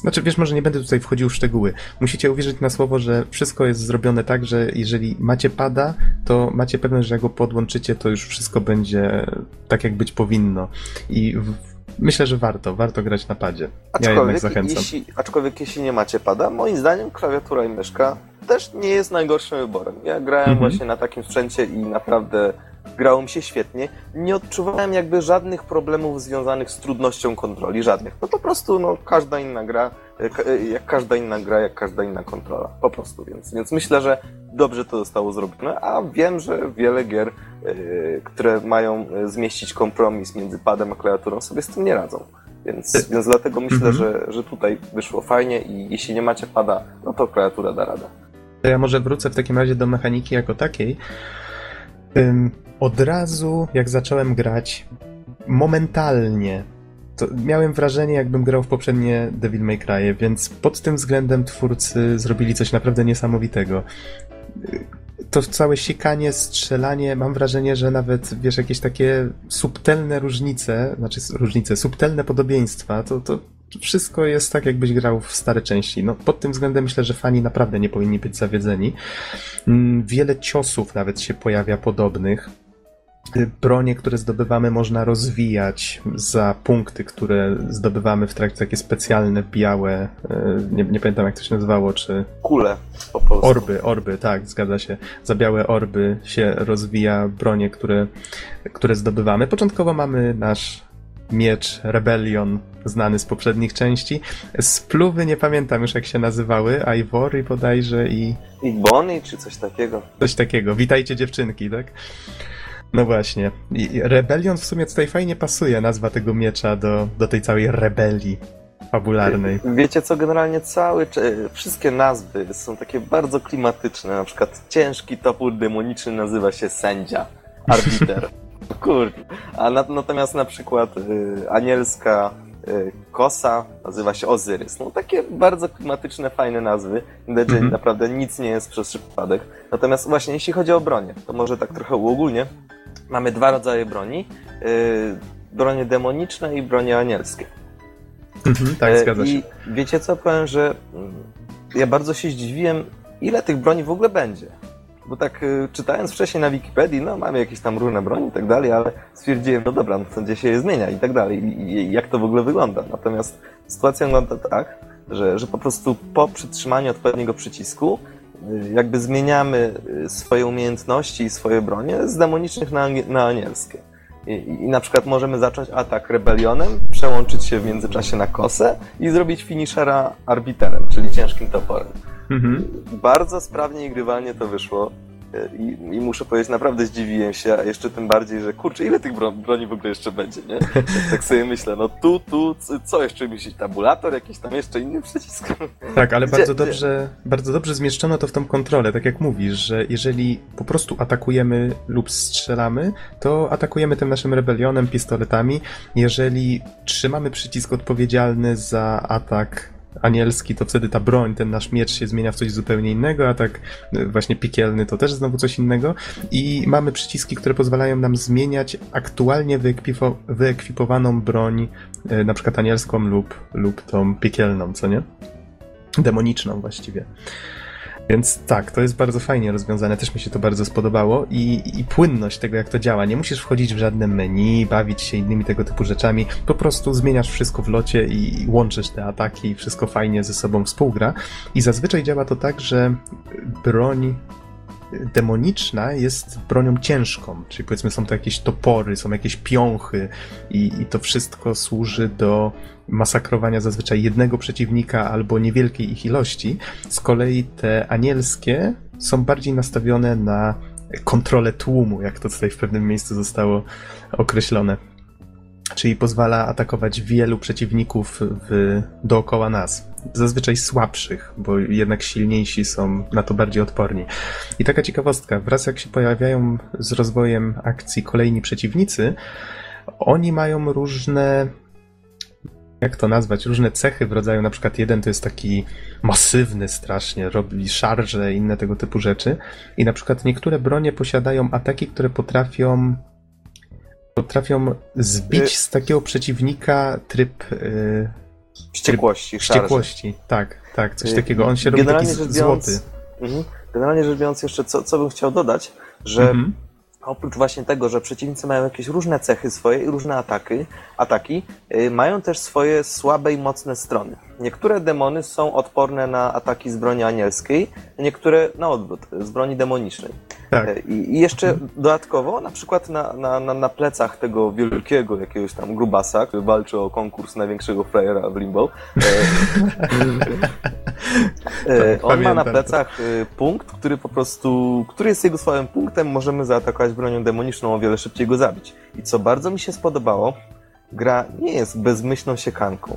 znaczy, wiesz, może nie będę tutaj wchodził w szczegóły. Musicie uwierzyć na słowo, że wszystko jest zrobione tak, że jeżeli macie pada, to macie pewność, że jak go podłączycie, to już wszystko będzie tak, jak być powinno. I w, myślę, że warto, warto grać na padzie. Ja jednak Aczkolwiek, zachęcam. jeśli, aczkolwiek jeśli nie macie pada, moim zdaniem klawiatura i myszka też nie jest najgorszym wyborem. Ja grałem Mhm. właśnie na takim sprzęcie i naprawdę grało mi się świetnie. Nie odczuwałem jakby żadnych problemów związanych z trudnością kontroli, żadnych. No po prostu no, każda inna gra, e, e, jak każda inna gra, jak każda inna kontrola. Po prostu, więc, więc myślę, że dobrze to zostało zrobione, a wiem, że wiele gier, e, które mają zmieścić kompromis między padem a klawiaturą sobie z tym nie radzą. Więc, więc dlatego myślę, Mhm. że, że tutaj wyszło fajnie i jeśli nie macie pada, no to klawiatura da radę. To ja może wrócę w takim razie do mechaniki jako takiej. Ym, od razu, jak zacząłem grać, momentalnie, miałem wrażenie, jakbym grał w poprzednie Devil May Cry, więc pod tym względem twórcy zrobili coś naprawdę niesamowitego. To całe sikanie, strzelanie, mam wrażenie, że nawet, wiesz, jakieś takie subtelne różnice, znaczy różnice, subtelne podobieństwa, to, to wszystko jest tak, jakbyś grał w stare części. No, pod tym względem myślę, że fani naprawdę nie powinni być zawiedzeni. Mm, Wiele ciosów nawet się pojawia podobnych. Bronie, które zdobywamy, można rozwijać za punkty, które zdobywamy w trakcie takie specjalne, białe, nie, nie pamiętam jak to się nazywało, czy... Kule po polsku. Orby, orby, tak, zgadza się. Za białe orby się rozwija bronie, które, które zdobywamy. Początkowo mamy nasz miecz Rebellion, znany z poprzednich części. Spluwy nie pamiętam już jak się nazywały, Ivory bodajże i... I Bonnie, czy coś takiego. Coś takiego. Witajcie dziewczynki, tak? No właśnie. I Rebellion w sumie tutaj fajnie pasuje, nazwa tego miecza do, do tej całej rebelii fabularnej. Wiecie co, generalnie cały, wszystkie nazwy są takie bardzo klimatyczne. Na przykład ciężki topór demoniczny nazywa się sędzia, arbiter. *laughs* Kurde. A na, natomiast na przykład y, anielska y, kosa nazywa się Ozyrys. No takie bardzo klimatyczne, fajne nazwy. Widać, że mhm. naprawdę nic nie jest przez przypadek. Natomiast właśnie jeśli chodzi o bronię, to może tak trochę uogólnie. Mamy dwa rodzaje broni. Y, bronie demoniczne i bronie anielskie. Mhm, tak, y, zgadza się. I wiecie co, powiem, że mm, ja bardzo się zdziwiłem, ile tych broni w ogóle będzie. Bo tak y, czytając wcześniej na Wikipedii, no mamy jakieś tam różne broni i tak dalej, ale stwierdziłem, no dobra, no to gdzie się je zmienia i tak dalej. I, jak to w ogóle wygląda. Natomiast sytuacja wygląda tak, że, że po prostu po przytrzymaniu odpowiedniego przycisku jakby zmieniamy y, swoje umiejętności i swoje bronie z demonicznych na, na anielskie. I, I, na przykład możemy zacząć atak rebelionem, przełączyć się w międzyczasie na kosę i zrobić finishera arbiterem, czyli ciężkim toporem. Mhm. Bardzo sprawnie i grywalnie to wyszło. I, I, muszę powiedzieć, naprawdę zdziwiłem się, a jeszcze tym bardziej, że kurczę, ile tych bro broni w ogóle jeszcze będzie, nie? *laughs* Tak sobie myślę, no tu, tu, co jeszcze myślisz, tabulator, jakiś tam jeszcze inny przycisk? *laughs* Tak, ale gdzie, bardzo gdzie? dobrze, bardzo dobrze zmieszczono to w tą kontrolę, tak jak mówisz, że jeżeli po prostu atakujemy lub strzelamy, to atakujemy tym naszym rebelionem, pistoletami. Jeżeli trzymamy przycisk odpowiedzialny za atak anielski, to wtedy ta broń, ten nasz miecz się zmienia w coś zupełnie innego, a tak e, właśnie piekielny to też znowu coś innego. I mamy przyciski, które pozwalają nam zmieniać aktualnie wyekwipowaną broń, e, na przykład anielską lub, lub tą piekielną, co nie? Demoniczną właściwie. Więc tak, to jest bardzo fajnie rozwiązane, też mi się to bardzo spodobało i, i płynność tego, jak to działa. Nie musisz wchodzić w żadne menu, bawić się innymi tego typu rzeczami, po prostu zmieniasz wszystko w locie i łączysz te ataki i wszystko fajnie ze sobą współgra. I zazwyczaj działa to tak, że broń demoniczna jest bronią ciężką, czyli powiedzmy są to jakieś topory, są jakieś piąchy i, i to wszystko służy do masakrowania zazwyczaj jednego przeciwnika albo niewielkiej ich ilości. Z kolei te anielskie są bardziej nastawione na kontrolę tłumu, jak to tutaj w pewnym miejscu zostało określone. Czyli pozwala atakować wielu przeciwników w, dookoła nas. Zazwyczaj słabszych, bo jednak silniejsi są na to bardziej odporni. I taka ciekawostka, wraz jak się pojawiają z rozwojem akcji kolejni przeciwnicy, oni mają różne jak to nazwać, różne cechy w rodzaju, na przykład jeden to jest taki masywny strasznie, robi szarże inne tego typu rzeczy i na przykład niektóre bronie posiadają ataki, które potrafią potrafią zbić z takiego przeciwnika tryb yy, wściekłości, tryb wściekłości, tak, tak, coś y, takiego, on się robi taki biorąc, złoty. Mhm. Generalnie rzecz biorąc jeszcze, co, co bym chciał dodać, że mhm oprócz właśnie tego, że przeciwnicy mają jakieś różne cechy swoje i różne ataki, ataki yy, mają też swoje słabe i mocne strony. Niektóre demony są odporne na ataki z broni anielskiej, niektóre na odwrót, z broni demonicznej. Tak. Yy, I jeszcze dodatkowo, na przykład na, na, na, na plecach tego wielkiego jakiegoś tam grubasa, który walczy o konkurs największego frajera w Limbo, yy, *laughs* tak, on ma na plecach punkt, który po prostu, który jest jego słabym punktem, możemy zaatakować bronią demoniczną, o wiele szybciej go zabić. I co bardzo mi się spodobało, gra nie jest bezmyślną siekanką.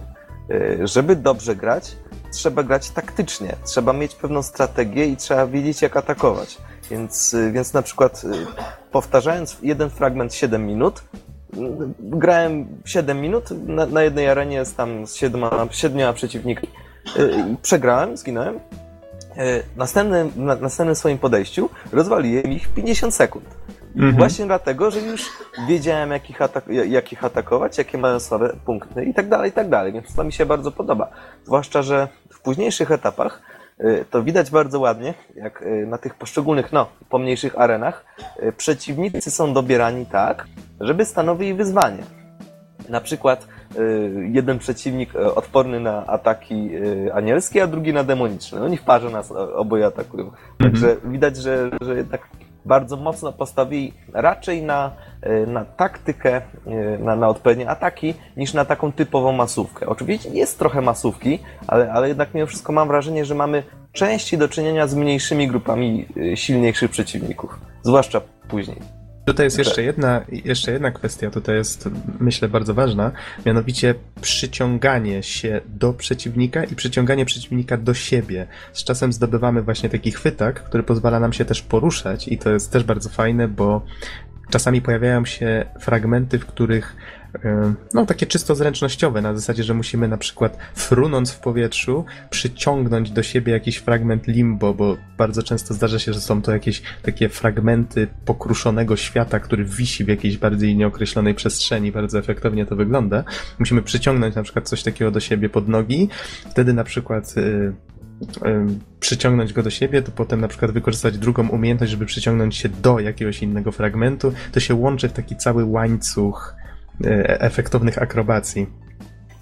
Żeby dobrze grać, trzeba grać taktycznie, trzeba mieć pewną strategię i trzeba wiedzieć, jak atakować. Więc, y, więc na przykład y, powtarzając jeden fragment 7 minut, grałem 7 minut, na, na jednej arenie jest tam z 7, 7 przeciwnikami, przegrałem, zginąłem. Następnym, na następnym swoim podejściu rozwaliłem ich 50 sekund. Mhm. Właśnie dlatego, że już wiedziałem, jak ich, atak jak ich atakować, jakie mają słabe punkty i tak dalej, i tak dalej. Więc to mi się bardzo podoba. Zwłaszcza, że w późniejszych etapach y, to widać bardzo ładnie, jak y, na tych poszczególnych, no, pomniejszych arenach y, przeciwnicy są dobierani tak, żeby stanowili wyzwanie. Na przykład jeden przeciwnik odporny na ataki anielskie, a drugi na demoniczne. Oni w parze nas oboje atakują. Także mhm. widać, że, że jednak bardzo mocno postawili raczej na, e, na taktykę, e, na, na odpowiednie ataki, niż na taką typową masówkę. Oczywiście jest trochę masówki, ale, ale jednak mimo wszystko mam wrażenie, że mamy częściej do czynienia z mniejszymi grupami e, silniejszych przeciwników, zwłaszcza później. Tutaj jest jeszcze jedna, jeszcze jedna kwestia, tutaj jest myślę bardzo ważna, mianowicie przyciąganie się do przeciwnika i przyciąganie przeciwnika do siebie. Z czasem zdobywamy właśnie taki chwytak, który pozwala nam się też poruszać i to jest też bardzo fajne, bo czasami pojawiają się fragmenty, w których no takie czysto zręcznościowe, na zasadzie, że musimy na przykład frunąc w powietrzu, przyciągnąć do siebie jakiś fragment limbo, bo bardzo często zdarza się, że są to jakieś takie fragmenty pokruszonego świata, który wisi w jakiejś bardziej nieokreślonej przestrzeni, bardzo efektownie to wygląda. Musimy przyciągnąć na przykład coś takiego do siebie pod nogi, wtedy na przykład y, przyciągnąć go do siebie, to potem na przykład wykorzystać drugą umiejętność, żeby przyciągnąć się do jakiegoś innego fragmentu, to się łączy w taki cały łańcuch E, efektownych akrobacji.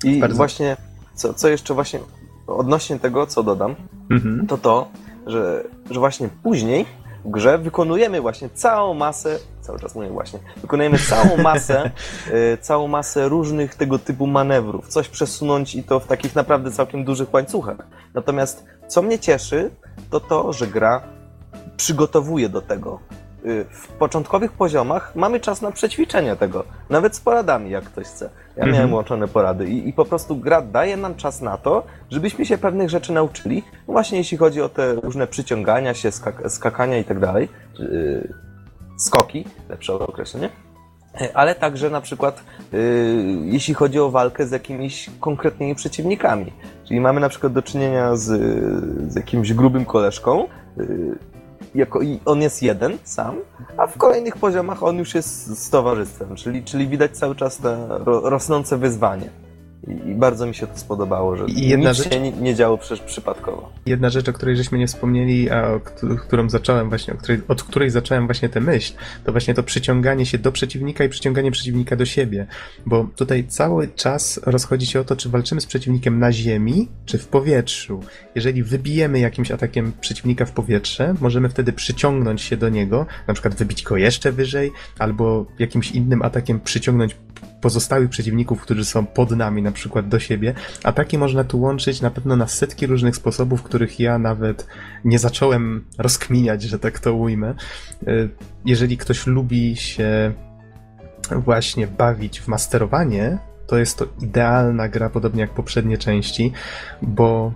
I Bardzo... właśnie, co, co jeszcze właśnie odnośnie tego, co dodam, mhm. to to, że, że właśnie później w grze wykonujemy właśnie całą masę, cały czas mówię właśnie, wykonujemy całą *laughs* masę, y, całą masę różnych tego typu manewrów. Coś przesunąć i to w takich naprawdę całkiem dużych łańcuchach. Natomiast co mnie cieszy, to to, że gra przygotowuje do tego. Y, w początkowych poziomach mamy czas na przećwiczenie tego, nawet z poradami, jak ktoś chce. Ja mhm. miałem łączone porady i, i, po prostu gra daje nam czas na to, żebyśmy się pewnych rzeczy nauczyli, no właśnie jeśli chodzi o te różne przyciągania się, skak skakania i tak dalej, yy, skoki, lepsze określenie, y, ale także na przykład yy, jeśli chodzi o walkę z jakimiś konkretnymi przeciwnikami. Czyli mamy na przykład do czynienia z, z jakimś grubym koleżką, yy, jako, on jest jeden sam, a w kolejnych poziomach on już jest z towarzystwem, czyli, czyli widać cały czas to rosnące wyzwanie. I, bardzo mi się to spodobało, że I jedna nic rzecz, się nie, działo przecież przypadkowo. Jedna rzecz, o której żeśmy nie wspomnieli, a o którą zacząłem właśnie, której, od której zacząłem właśnie tę myśl, to właśnie to przyciąganie się do przeciwnika i przyciąganie przeciwnika do siebie. Bo tutaj cały czas rozchodzi się o to, czy walczymy z przeciwnikiem na ziemi, czy w powietrzu. Jeżeli wybijemy jakimś atakiem przeciwnika w powietrze, możemy wtedy przyciągnąć się do niego, na przykład wybić go jeszcze wyżej, albo jakimś innym atakiem przyciągnąć pozostałych przeciwników, którzy są pod nami, na przykład do siebie. Ataki można tu łączyć na pewno na setki różnych sposobów, których ja nawet nie zacząłem rozkminiać, że tak to ujmę. Y, jeżeli ktoś lubi się właśnie bawić w masterowanie, to jest to idealna gra, podobnie jak poprzednie części, bo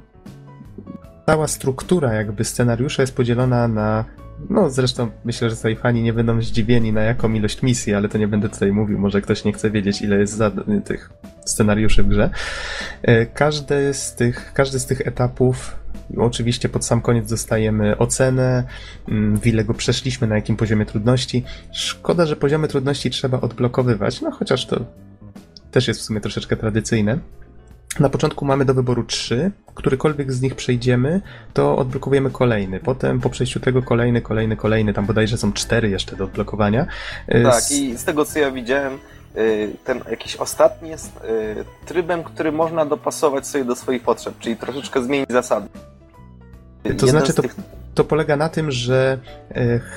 cała struktura jakby scenariusza jest podzielona na no zresztą myślę, że tutaj fani nie będą zdziwieni na jaką ilość misji, ale to nie będę tutaj mówił, może ktoś nie chce wiedzieć ile jest tych scenariuszy w grze. E, każdy z tych, każdy z tych etapów Oczywiście pod sam koniec dostajemy ocenę, mm, w ile go przeszliśmy, na jakim poziomie trudności. Szkoda, że poziomy trudności trzeba odblokowywać, no chociaż to też jest w sumie troszeczkę tradycyjne. Na początku mamy do wyboru trzy. Którykolwiek z nich przejdziemy, to odblokowujemy kolejny. Potem po przejściu tego kolejny, kolejny, kolejny. Tam bodajże są cztery jeszcze do odblokowania. Y, tak, i z tego co ja widziałem, y, ten jakiś ostatni jest y, trybem, który można dopasować sobie do swoich potrzeb, czyli troszeczkę zmienić zasady. To Jeden znaczy, to, tych... to polega na tym, że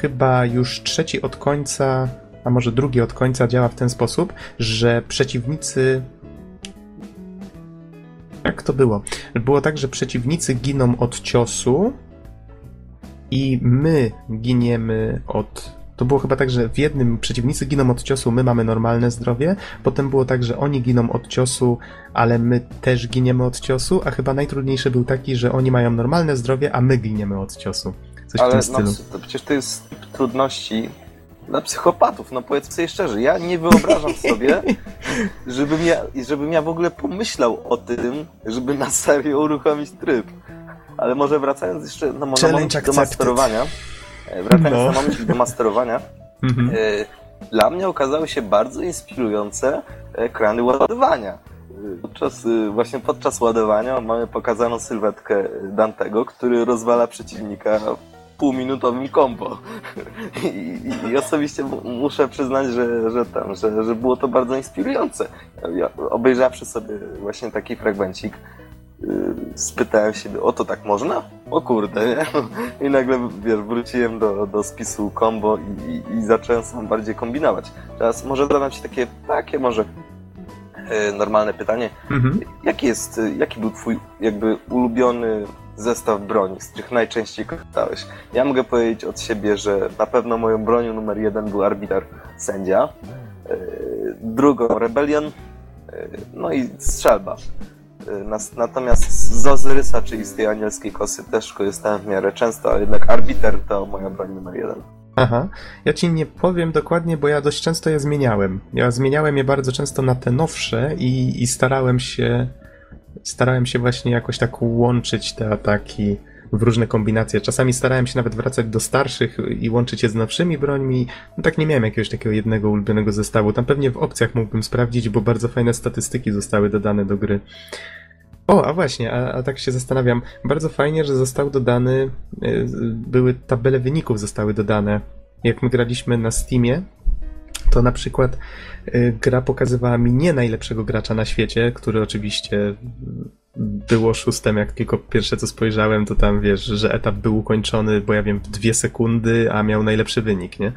chyba już trzeci od końca, a może drugi od końca działa w ten sposób, że przeciwnicy jak to było? Było tak, że przeciwnicy giną od ciosu i my giniemy od. To było chyba tak, że w jednym przeciwnicy giną od ciosu, my mamy normalne zdrowie. Potem było tak, że oni giną od ciosu, ale my też giniemy od ciosu. A chyba najtrudniejszy był taki, że oni mają normalne zdrowie, a my giniemy od ciosu. Coś ale w tym no, stylu. to przecież to jest trudności dla psychopatów, no powiedzmy sobie szczerze, ja nie wyobrażam *laughs* sobie, żebym ja, żebym ja w ogóle pomyślał o tym, żeby na serio uruchomić tryb. Ale może wracając jeszcze no, na moment do masterowania, e, wracając no. na moment do masterowania, mhm. e, dla mnie okazały się bardzo inspirujące ekrany ładowania. podczas, y, właśnie podczas ładowania mamy pokazaną sylwetkę Dantego, który rozwala przeciwnika półminutowym kombo. I, i, I, osobiście muszę przyznać, że, że, tam, że, że było to bardzo inspirujące. Ja, obejrzawszy sobie właśnie taki fragmencik, yy, spytałem się, o to tak można? O kurde, nie? I nagle, wiesz, wróciłem do, do spisu combo i, i, i zacząłem sobie bardziej kombinować. Teraz może zadam ci takie, takie może yy, normalne pytanie. Mhm. Jaki jest, jaki był twój jakby ulubiony zestaw broni, z których najczęściej korzystałeś. Ja mogę powiedzieć od siebie, że na pewno moją bronią numer jeden był arbiter sędzia, e, drugą rebelion, e, no i strzelba. E, natomiast z Ozyrysa, czyli z tej anielskiej kosy też korzystałem w miarę często, ale jednak arbiter to moja broń numer jeden. Aha, ja ci nie powiem dokładnie, bo ja dość często je zmieniałem. Ja zmieniałem je bardzo często na te nowsze i, i starałem się starałem się właśnie jakoś tak łączyć te ataki w różne kombinacje. Czasami starałem się nawet wracać do starszych i łączyć je z nowszymi brońmi. No tak nie miałem jakiegoś takiego jednego ulubionego zestawu. Tam pewnie w opcjach mógłbym sprawdzić, bo bardzo fajne statystyki zostały dodane do gry. O, a właśnie, a, a tak się zastanawiam. Bardzo fajnie, że został dodany, y, były tabele wyników zostały dodane. Jak my graliśmy na Steamie, to na przykład y, gra pokazywała mi nie najlepszego gracza na świecie, który oczywiście było szóstem, jak tylko pierwsze co spojrzałem, to tam wiesz, że etap był ukończony, bo ja wiem, w dwie sekundy, a miał najlepszy wynik, nie?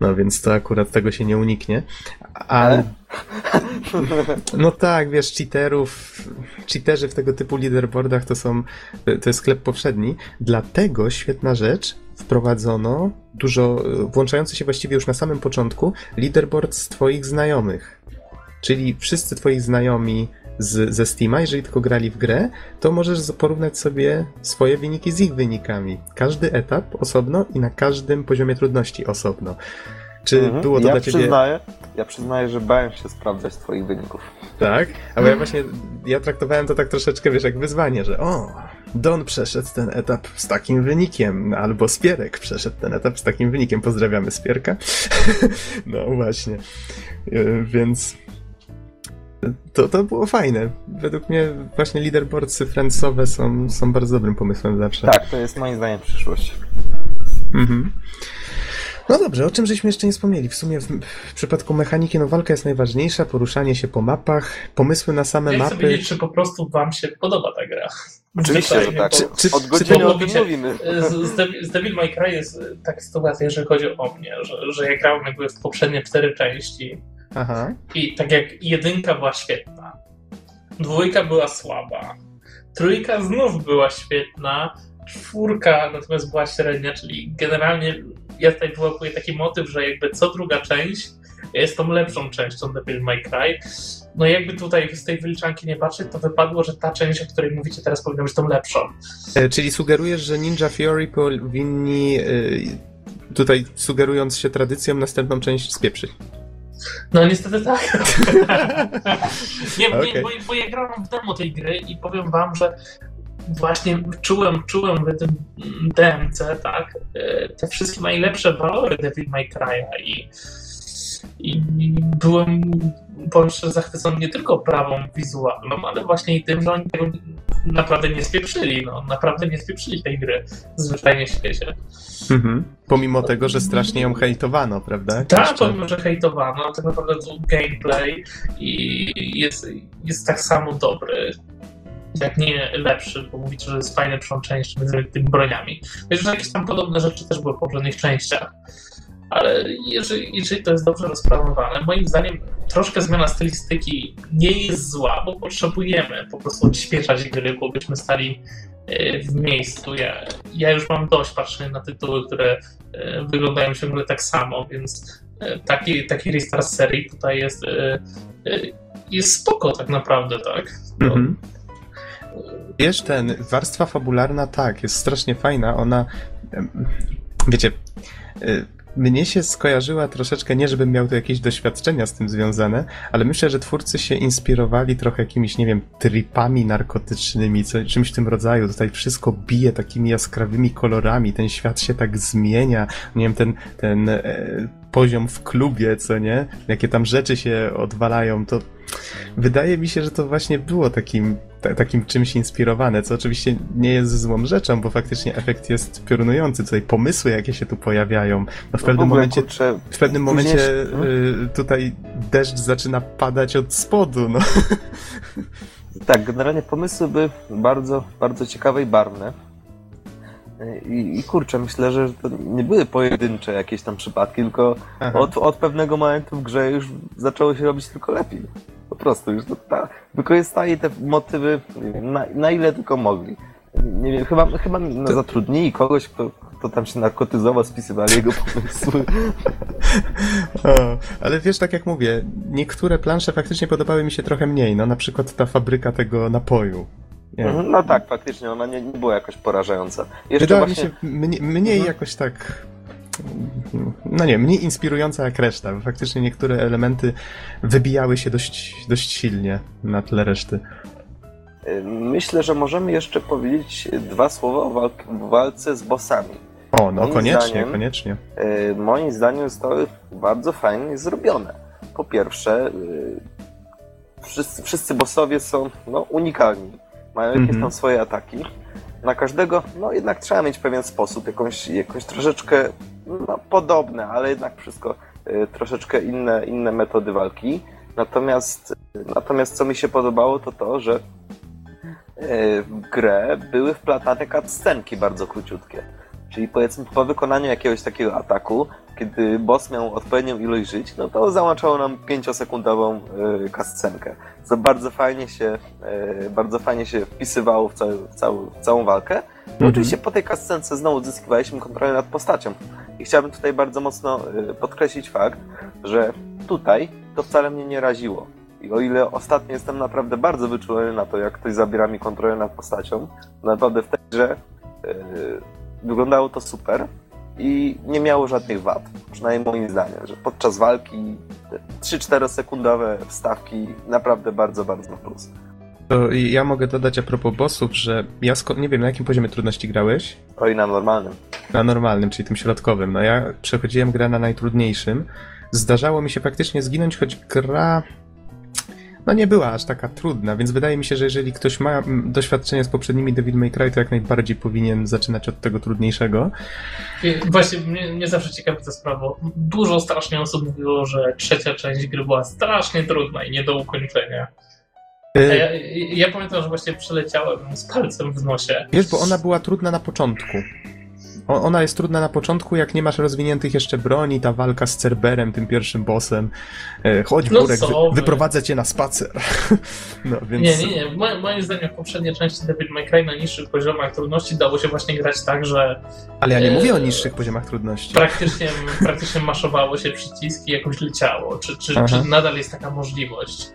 No więc to akurat tego się nie uniknie. Ale... *laughs* No tak, wiesz, cheaterów, cheaterzy w tego typu leaderboardach to są, to jest sklep powszedni. Dlatego świetna rzecz, wprowadzono dużo, włączający się właściwie już na samym początku, leaderboard z twoich znajomych. Czyli wszyscy twoi znajomi z, ze Steama, jeżeli tylko grali w grę, to możesz porównać sobie swoje wyniki z ich wynikami. Każdy etap osobno i na każdym poziomie trudności osobno. Czy mhm. było to ja dla ciebie... Przyznaję, ja przyznaję, że bałem się sprawdzać twoich wyników. Tak? Ale ja *laughs* właśnie, ja traktowałem to tak troszeczkę, wiesz, jak wyzwanie, że o, Don przeszedł ten etap z takim wynikiem, albo Spierek przeszedł ten etap z takim wynikiem. Pozdrawiamy Spierka. *laughs* no właśnie. E, więc to, to było fajne. Według mnie właśnie leaderboardsy friendsowe są, są bardzo dobrym pomysłem zawsze. Tak, to jest moim zdaniem przyszłość. Mhm. No dobrze, o czym żeśmy jeszcze nie wspomnieli? W sumie w, w, przypadku mechaniki, no walka jest najważniejsza, poruszanie się po mapach, pomysły na same ja mapy. chcę wiedzieć, czy po prostu wam się podoba ta gra. Oczywiście, że tak. Czy, czy, Od godziny czy o tym mówimy. Z, z Devil May Cry jest taka sytuacja, jeżeli chodzi o mnie, że, że ja grałem jakby w poprzednie cztery części Aha. i tak jak jedynka była świetna, dwójka była słaba, trójka znów była świetna, czwórka natomiast była średnia, czyli generalnie ja tutaj wyłapuję taki motyw, że jakby co druga część jest tą lepszą częścią Devil May Cry. No jakby tutaj z tej wyliczanki nie patrzeć, to wypadło, że ta część, o której mówicie teraz powinna być tą lepszą. E, czyli sugerujesz, że Ninja Fury powinni e, tutaj sugerując się tradycją następną część spieprzyć. No niestety tak. *laughs* nie, okay. nie bo, bo ja grałem w demo tej gry i powiem wam, że właśnie czułem, czułem w tym DMC, tak, e, te wszystkie najlepsze walory Devil May Cry'a i, i byłem powiem szczerze, zachwycony nie tylko prawą wizualną, ale właśnie i tym, że oni tego naprawdę nie spieprzyli, no, naprawdę nie spieprzyli tej gry zwyczajnie w świecie. Mhm. Pomimo tego, że strasznie ją hejtowano, prawda? Tak, Jeszcze... pomimo, że hejtowano, tak naprawdę gameplay i jest, jest tak samo dobry jak nie lepszy, bo mówicie, że jest fajniejszą część między tymi broniami. Wiesz, że jakieś tam podobne rzeczy też były w poprzednich częściach. Ale jeżeli, jeżeli to jest dobrze rozplanowane, moim zdaniem troszkę zmiana stylistyki nie jest zła, bo potrzebujemy po prostu odświeżać gry, bo byśmy stali e, w miejscu. Ja, ja już mam dość patrzenia na tytuły, które e, wyglądają ciągle tak samo, więc e, taki, taki restart serii tutaj jest, jest spoko tak naprawdę, tak? Mhm. Wiesz, ten, warstwa fabularna, tak, jest strasznie fajna, ona, wiecie, mnie się skojarzyła troszeczkę, nie żebym miał tu jakieś doświadczenia z tym związane, ale myślę, że twórcy się inspirowali trochę jakimiś, nie wiem, tripami narkotycznymi, co, czymś w tym rodzaju. Tutaj wszystko bije takimi jaskrawymi kolorami, ten świat się tak zmienia, nie wiem, ten, ten e, poziom w klubie, co nie? Jakie tam rzeczy się odwalają, to wydaje mi się, że to właśnie było takim, ta, takim czymś inspirowane, co oczywiście nie jest złą rzeczą, bo faktycznie efekt jest piorunujący, tutaj pomysły, jakie się tu pojawiają. No w No pewnym ogóle, momencie, kurczę, w pewnym momencie y, tutaj deszcz zaczyna padać od spodu, no. Tak, generalnie pomysły były bardzo, bardzo ciekawe i barwne. I, I kurczę, myślę, że to nie były pojedyncze jakieś tam przypadki, tylko od, od pewnego momentu w grze już zaczęło się robić tylko lepiej. Po prostu już to, ta, wykorzystali te motywy na, na ile tylko mogli. Nie wiem, chyba, chyba no, zatrudnili kogoś, kto, kto tam się narkotyzował, spisywali jego pomysły. *laughs* O, ale wiesz, tak jak mówię, niektóre plansze faktycznie podobały mi się trochę mniej, no na przykład ta fabryka tego napoju. Mhm, No tak, faktycznie, ona nie, nie była jakoś porażająca. Jeszcze właśnie... mi się mniej, mniej Mhm. jakoś tak. No nie, mniej inspirująca jak reszta, bo faktycznie niektóre elementy wybijały się dość, dość silnie na tle reszty. Myślę, że możemy jeszcze powiedzieć dwa słowa o walk- walce z bossami. O, no Moim koniecznie, zdaniem- koniecznie. E, Moim zdaniem zostały bardzo fajnie zrobione. Po pierwsze, e, wszyscy, wszyscy bossowie są no, unikalni. Mają jakieś Mhm. tam swoje ataki. Na każdego, no jednak trzeba mieć pewien sposób, jakąś, jakąś troszeczkę no, podobne, ale jednak wszystko e, troszeczkę inne, inne metody walki. Natomiast, natomiast co mi się podobało, to to, że e, w grę były wplatane cutscenki bardzo króciutkie. Czyli powiedzmy po wykonaniu jakiegoś takiego ataku, kiedy boss miał odpowiednią ilość żyć, no to załączało nam 5-sekundową y, kascenkę. Co bardzo fajnie się, y, bardzo fajnie się wpisywało w, w, cały, w całą walkę. No Mhm. oczywiście po tej kascence znowu zyskiwaliśmy kontrolę nad postacią. I chciałbym tutaj bardzo mocno y, podkreślić fakt, że tutaj to wcale mnie nie raziło. I o ile ostatnio jestem naprawdę bardzo wyczulony na to, jak ktoś zabiera mi kontrolę nad postacią, naprawdę w tej grze y, wyglądało to super i nie miało żadnych wad. Przynajmniej moim zdaniem, że podczas walki te 3-4 sekundowe wstawki naprawdę bardzo, bardzo plus. To ja mogę dodać a propos bossów, że ja nie wiem na jakim poziomie trudności grałeś. Oj, na normalnym. Na normalnym, czyli tym środkowym. No ja przechodziłem grę na najtrudniejszym. Zdarzało mi się faktycznie zginąć, choć gra no nie była aż taka trudna, więc wydaje mi się, że jeżeli ktoś ma mm, doświadczenie z poprzednimi Devil May Cry, to jak najbardziej powinien zaczynać od tego trudniejszego. Właśnie mnie, mnie zawsze ciekawi ta sprawa. Dużo strasznie osób mówiło, że trzecia część gry była strasznie trudna i nie do ukończenia. E, ja, ja pamiętam, że właśnie przeleciałem z palcem w nosie. Wiesz, bo ona była trudna na początku. Ona jest trudna na początku, jak nie masz rozwiniętych jeszcze broni, ta walka z Cerberem, tym pierwszym bossem. E, chodź, No Burek, wyprowadzę cię na spacer. *laughs* no, więc... Nie, nie, nie. Moim, moim zdaniem w poprzedniej części Devil May Cry na niższych poziomach trudności dało się właśnie grać tak, że Ale ja nie E, mówię o niższych poziomach trudności. praktycznie, praktycznie maszowało się przyciski jakoś leciało. Czy, czy, Aha. czy nadal jest taka możliwość?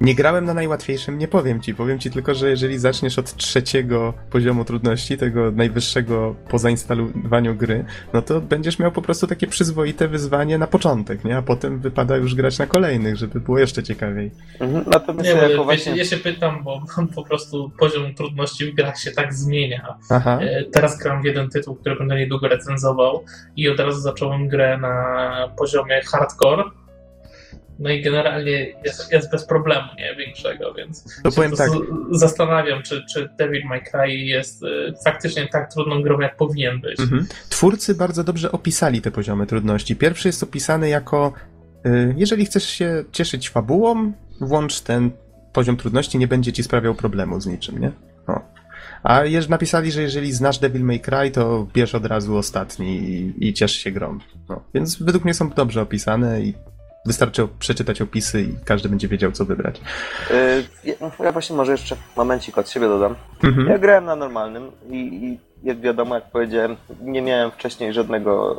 Nie grałem na najłatwiejszym, nie powiem ci. Powiem ci tylko, że jeżeli zaczniesz od trzeciego poziomu trudności, tego najwyższego po zainstalowaniu gry, no to będziesz miał po prostu takie przyzwoite wyzwanie na początek, nie? A potem wypada już grać na kolejnych, żeby było jeszcze ciekawiej. Mhm. Natomiast Nie, ja bo jako ja, właśnie... się, ja się pytam, bo *laughs* po prostu poziom trudności w grach się tak zmienia. Aha. E, Teraz gram w jeden tytuł, który będę niedługo recenzował i od razu zacząłem grę na poziomie hardcore. No i generalnie jest, jest bez problemu, nie? Większego, więc To powiem po tak, zastanawiam, czy, czy Devil May Cry jest e, faktycznie tak trudną grą, jak powinien być. Mhm. Twórcy bardzo dobrze opisali te poziomy trudności. Pierwszy jest opisany jako y, jeżeli chcesz się cieszyć fabułą, włącz ten poziom trudności, nie będzie ci sprawiał problemu z niczym, nie? O. A jeż napisali, że jeżeli znasz Devil May Cry, to bierz od razu ostatni i, i ciesz się grą. No. Więc według mnie są dobrze opisane i wystarczy przeczytać opisy i każdy będzie wiedział, co wybrać. Y, ja- Ja właśnie może jeszcze momencik od siebie dodam. Mhm. Ja grałem na normalnym i, i jak wiadomo, jak powiedziałem, nie miałem wcześniej żadnego,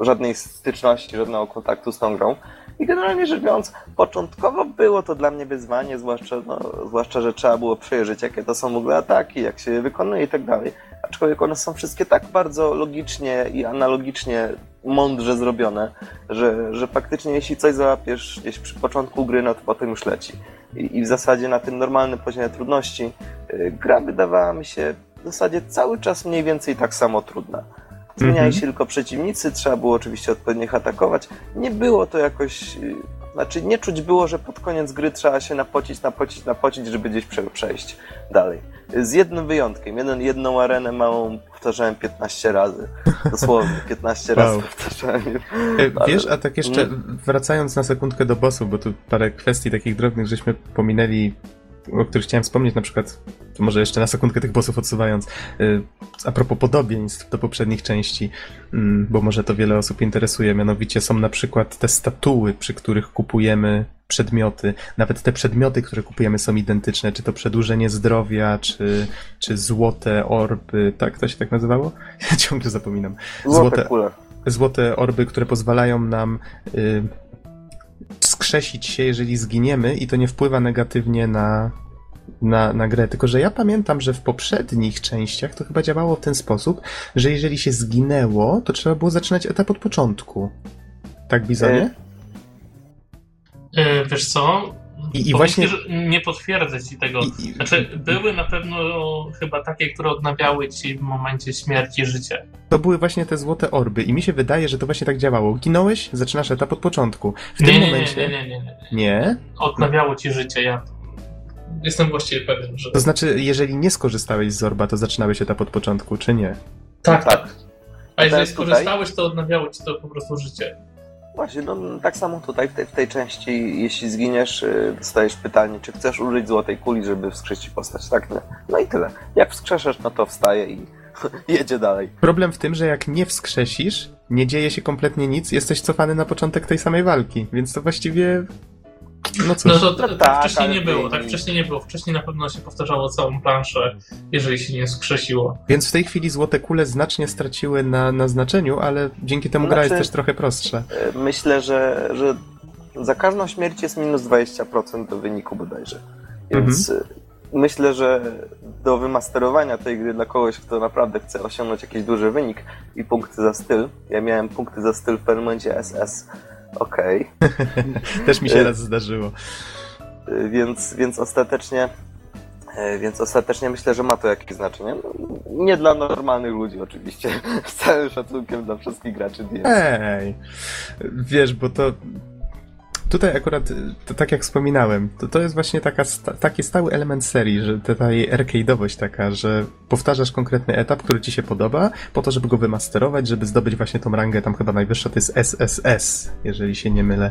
żadnej styczności, żadnego kontaktu z tą grą. I generalnie rzecz biorąc, początkowo było to dla mnie wyzwanie, zwłaszcza, no, zwłaszcza, że trzeba było przejrzeć, jakie to są w ogóle ataki, jak się je wykonuje i tak dalej. Aczkolwiek one są wszystkie tak bardzo logicznie i analogicznie mądrze zrobione, że, że faktycznie jeśli coś załapiesz gdzieś przy początku gry, no to potem już leci. I, i w zasadzie na tym normalnym poziomie trudności y, gra wydawała mi się w zasadzie cały czas mniej więcej tak samo trudna. Zmieniali Mhm. się tylko przeciwnicy, trzeba było oczywiście odpowiednio ich atakować. Nie było to jakoś y, Znaczy nie czuć było, że pod koniec gry trzeba się napocić, napocić, napocić, żeby gdzieś prze, przejść dalej. Z jednym wyjątkiem. Jeden, jedną arenę małą powtarzałem 15 razy. Dosłownie *laughs* 15 Wow. razy powtarzałem. E, Wiesz, a tak jeszcze wracając na sekundkę do bossów, bo tu parę kwestii takich drobnych żeśmy pominęli, o których chciałem wspomnieć, na przykład, może jeszcze na sekundkę tych bossów odsuwając, y, a propos podobieństw do poprzednich części, mm, bo może to wiele osób interesuje, mianowicie są na przykład te statuły, przy których kupujemy przedmioty. Nawet te przedmioty, które kupujemy są identyczne, czy to przedłużenie zdrowia, czy, czy złote orby, tak to się tak nazywało? *laughs* Ja ciągle zapominam. Złote Złote- kule. złote orby, które pozwalają nam y, skrzesić się, jeżeli zginiemy, i to nie wpływa negatywnie na, na, na grę. Tylko, że ja pamiętam, że w poprzednich częściach to chyba działało w ten sposób, że jeżeli się zginęło, to trzeba było zaczynać etap od początku. Tak, Bizonie? E, Wiesz co? I- i właśnie- nie potwierdzę ci tego. I, i, Znaczy, były na pewno chyba takie, które odnawiały ci w momencie śmierci życie. to były właśnie te złote orby i mi się wydaje, że to właśnie tak działało. Ginąłeś, zaczynasz etap od początku. W nie, tym nie, momencie... nie, nie, nie, nie. nie? Odnawiało ci życie, ja jestem właściwie pewien, że... To znaczy, jeżeli nie skorzystałeś z orba, to zaczynałeś etap od początku, czy nie? Tak, Tak. A jeżeli skorzystałeś, to odnawiało ci to po prostu życie. Właśnie, no tak samo tutaj w tej, w tej części, jeśli zginiesz, y, dostajesz pytanie, czy chcesz użyć złotej kuli, żeby wskrzesić postać. Tak, nie? No i tyle. Jak wskrzeszesz, no to wstaje i *laughs* jedzie dalej. Problem w tym, że jak nie wskrzesisz, nie dzieje się kompletnie nic, jesteś cofany na początek tej samej walki, więc to właściwie. No cóż. No to, to, No tak tak, wcześniej ale nie było, tak wcześniej nie było. Wcześniej na pewno się powtarzało całą planszę, jeżeli się nie skrzesiło. Więc w tej chwili złote kule znacznie straciły na, na znaczeniu, ale dzięki temu gra jest Znaczy- też trochę prostsza. Y, Myślę, że, że za każdą śmierć jest minus 20% do wyniku bodajże. Więc y, myślę, że do wymasterowania tej gry dla kogoś, kto naprawdę chce osiągnąć jakiś duży wynik i punkty za styl. Ja miałem punkty za styl w pewnym momencie SS. Okej. *laughs* Też mi się y- raz zdarzyło. Y, więc, więc ostatecznie y, więc ostatecznie myślę, że ma to jakieś znaczenie. Nie dla normalnych ludzi oczywiście. *laughs* Z całym szacunkiem dla wszystkich graczy. Ej! Wiesz, bo to. Tutaj akurat, y, tak jak wspominałem, to, to jest właśnie taka, sta, taki stały element serii, że ta jej arcade'owość taka, że powtarzasz konkretny etap, który ci się podoba, po to, żeby go wymasterować, żeby zdobyć właśnie tą rangę, tam chyba najwyższa to jest SSS, jeżeli się nie mylę.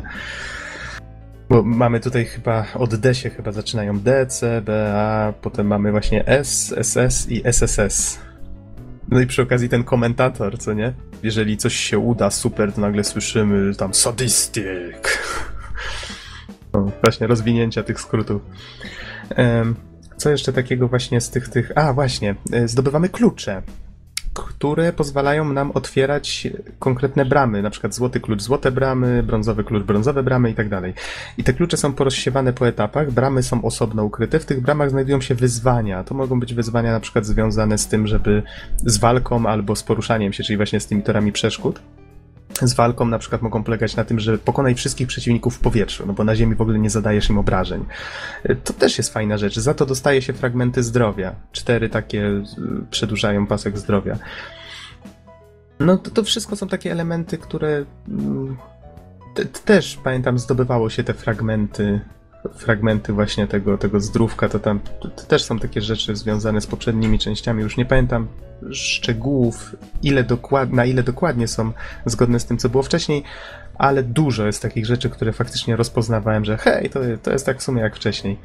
Bo mamy tutaj chyba od D się chyba zaczynają D, C, B, A, potem mamy właśnie S, SS i SSS. No i przy okazji ten komentator, co nie? Jeżeli coś się uda super, to nagle słyszymy tam sadystyk. No, właśnie rozwinięcia tych skrótów. Co jeszcze takiego właśnie z tych, tych... A, właśnie, e, zdobywamy klucze, które pozwalają nam otwierać konkretne bramy, na przykład złoty klucz, złote bramy, brązowy klucz, brązowe bramy i tak dalej. I te klucze są porozsiewane po etapach, bramy są osobno ukryte, w tych bramach znajdują się wyzwania. To mogą być wyzwania na przykład związane z tym, żeby z walką albo z poruszaniem się, czyli właśnie z tymi torami przeszkód. Z walką na przykład mogą polegać na tym, że pokonaj wszystkich przeciwników w powietrzu, no bo na ziemi w ogóle nie zadajesz im obrażeń. Y, To też jest fajna rzecz. Za to dostaje się fragmenty zdrowia. Cztery takie y, przedłużają pasek zdrowia. No to, to wszystko są takie elementy, które mm, te, też pamiętam zdobywało się te fragmenty fragmenty właśnie tego, tego zdrówka, to tam to, też są takie rzeczy związane z poprzednimi częściami. Już nie pamiętam szczegółów, ile dokład, na ile dokładnie są zgodne z tym, co było wcześniej, ale dużo jest takich rzeczy, które faktycznie rozpoznawałem, że hej, to, to jest tak w sumie jak wcześniej.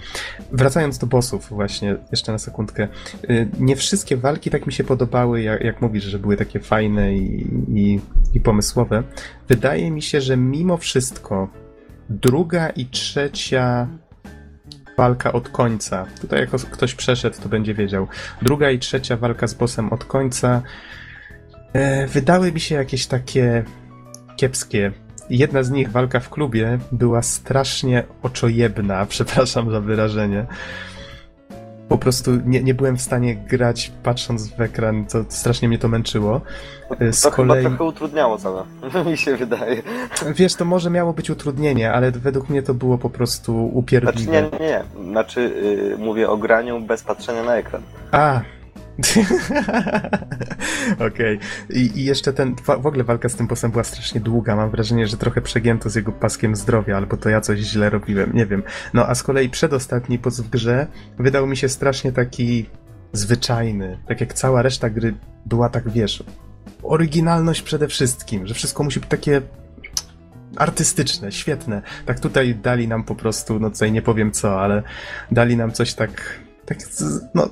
Wracając do bossów właśnie, jeszcze na sekundkę. Y, Nie wszystkie walki tak mi się podobały, jak, jak mówisz, że były takie fajne i, i, i pomysłowe. Wydaje mi się, że mimo wszystko druga i trzecia walka od końca. Tutaj jak ktoś przeszedł, to będzie wiedział. Druga i trzecia walka z bossem od końca e, wydały mi się jakieś takie kiepskie. Jedna z nich, walka w klubie, była strasznie oczojebna, *laughs* przepraszam za wyrażenie. Po prostu nie, nie byłem w stanie grać patrząc w ekran, to strasznie mnie to męczyło. E, Z To kolei... chyba trochę utrudniało całe, *laughs* mi się wydaje. Wiesz, to może miało być utrudnienie, ale według mnie to było po prostu Znaczy upierdliwe. nie, nie, nie. Znaczy y, mówię o graniu bez patrzenia na ekran. A. *laughs* Okej. Okay. I, I, jeszcze ten, w ogóle walka z tym bossem była strasznie długa. Mam wrażenie, że trochę przegięto z jego paskiem zdrowia, albo to ja coś źle robiłem, nie wiem. No a z kolei przedostatni boss w grze wydał mi się strasznie taki zwyczajny. Tak jak cała reszta gry była tak, wiesz, oryginalność przede wszystkim, że wszystko musi być takie artystyczne, świetne. Tak tutaj dali nam po prostu, no tutaj nie powiem co, ale dali nam coś tak, tak no,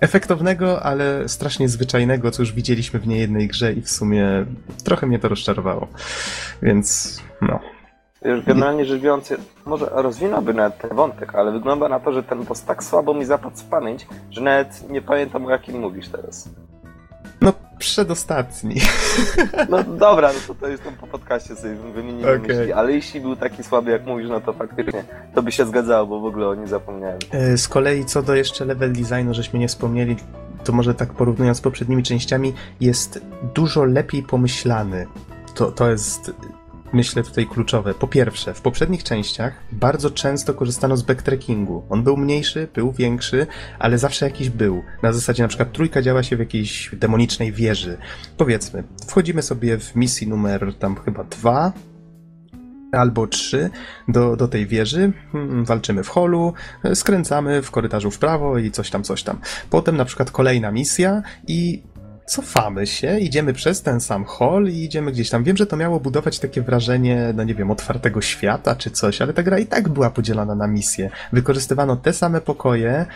efektownego, ale strasznie zwyczajnego, co już widzieliśmy w niejednej grze i w sumie trochę mnie to rozczarowało. Więc, no. Już generalnie rzecz biorąc, może rozwinąłby nawet ten wątek, ale wygląda na to, że ten boss tak słabo mi zapadł w pamięć, że nawet nie pamiętam o jakim mówisz teraz. No, przedostatni. *laughs* No dobra, no to, to jest tam po podcaście sobie wymienimy okay. myśli, ale jeśli był taki słaby jak mówisz, no to faktycznie to by się zgadzało, bo w ogóle o nim zapomniałem. E, z kolei co do jeszcze level designu, żeśmy nie wspomnieli, to może tak porównując z poprzednimi częściami, jest dużo lepiej pomyślany. To, to jest myślę tutaj kluczowe. Po pierwsze, w poprzednich częściach bardzo często korzystano z backtrackingu. On był mniejszy, był większy, ale zawsze jakiś był. Na zasadzie na przykład trójka działa się w jakiejś demonicznej wieży. Powiedzmy, wchodzimy sobie w misji numer tam chyba dwa, albo trzy do, do tej wieży, hmm, walczymy w holu, skręcamy w korytarzu w prawo i coś tam, coś tam. Potem na przykład kolejna misja i cofamy się, idziemy przez ten sam hall i idziemy gdzieś tam. Wiem, że to miało budować takie wrażenie, no nie wiem, otwartego świata czy coś, ale ta gra i tak była podzielona na misje. Wykorzystywano te same pokoje,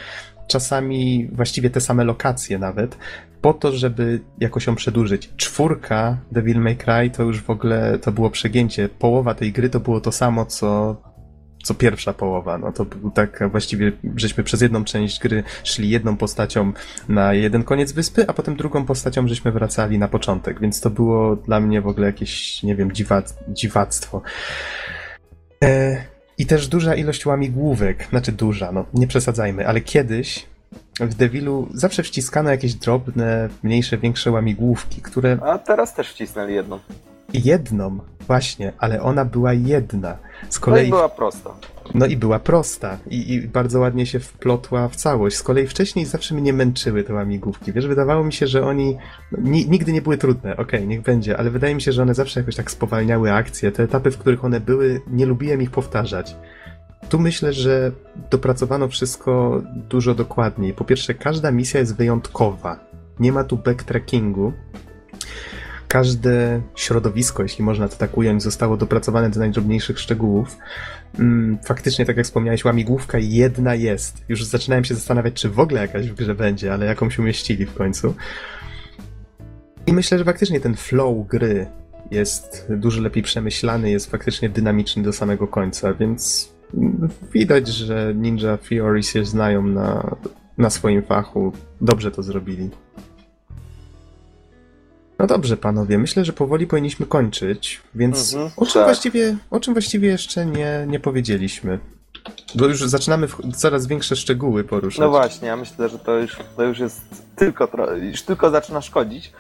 czasami właściwie te same lokacje nawet, po to, żeby jakoś ją przedłużyć. Czwórka Devil May Cry to już w ogóle to było przegięcie. Połowa tej gry to było to samo, co co pierwsza połowa. No to był tak właściwie, żeśmy przez jedną część gry szli jedną postacią na jeden koniec wyspy, a potem drugą postacią żeśmy wracali na początek, więc to było dla mnie w ogóle jakieś, nie wiem, dziwac dziwactwo. E, I też duża ilość łamigłówek, znaczy duża, no nie przesadzajmy, ale kiedyś w Devilu zawsze wciskano jakieś drobne, mniejsze, większe łamigłówki, które... A teraz też wcisnęli jedną. Jedną, właśnie, ale ona była jedna. Z kolei... No i była prosta. No i była prosta I, i, bardzo ładnie się wplotła w całość. Z kolei wcześniej zawsze mnie męczyły te łamigłówki. Wiesz, wydawało mi się, że oni no, nigdy nie były trudne, okej, okay, niech będzie, ale wydaje mi się, że one zawsze jakoś tak spowalniały akcje. Te etapy, w których one były, nie lubiłem ich powtarzać. Tu myślę, że dopracowano wszystko dużo dokładniej. Po pierwsze, każda misja jest wyjątkowa. Nie ma tu backtrackingu, każde środowisko, jeśli można to tak ująć, zostało dopracowane do najdrobniejszych szczegółów. Mm, faktycznie, tak jak wspomniałeś, łamigłówka jedna jest. Już zaczynałem się zastanawiać, czy w ogóle jakaś w grze będzie, ale jakąś umieścili w końcu. I myślę, że faktycznie ten flow gry jest dużo lepiej przemyślany, jest faktycznie dynamiczny do samego końca, więc widać, że Ninja Theory się znają na, na swoim fachu. Dobrze to zrobili. No dobrze, panowie, myślę, że powoli powinniśmy kończyć, więc mhm, o, czym tak. właściwie, o czym właściwie jeszcze nie, nie powiedzieliśmy? Bo już zaczynamy coraz większe szczegóły poruszać. No właśnie, ja myślę, że to już, to już jest tylko, już tylko zaczyna szkodzić. *laughs*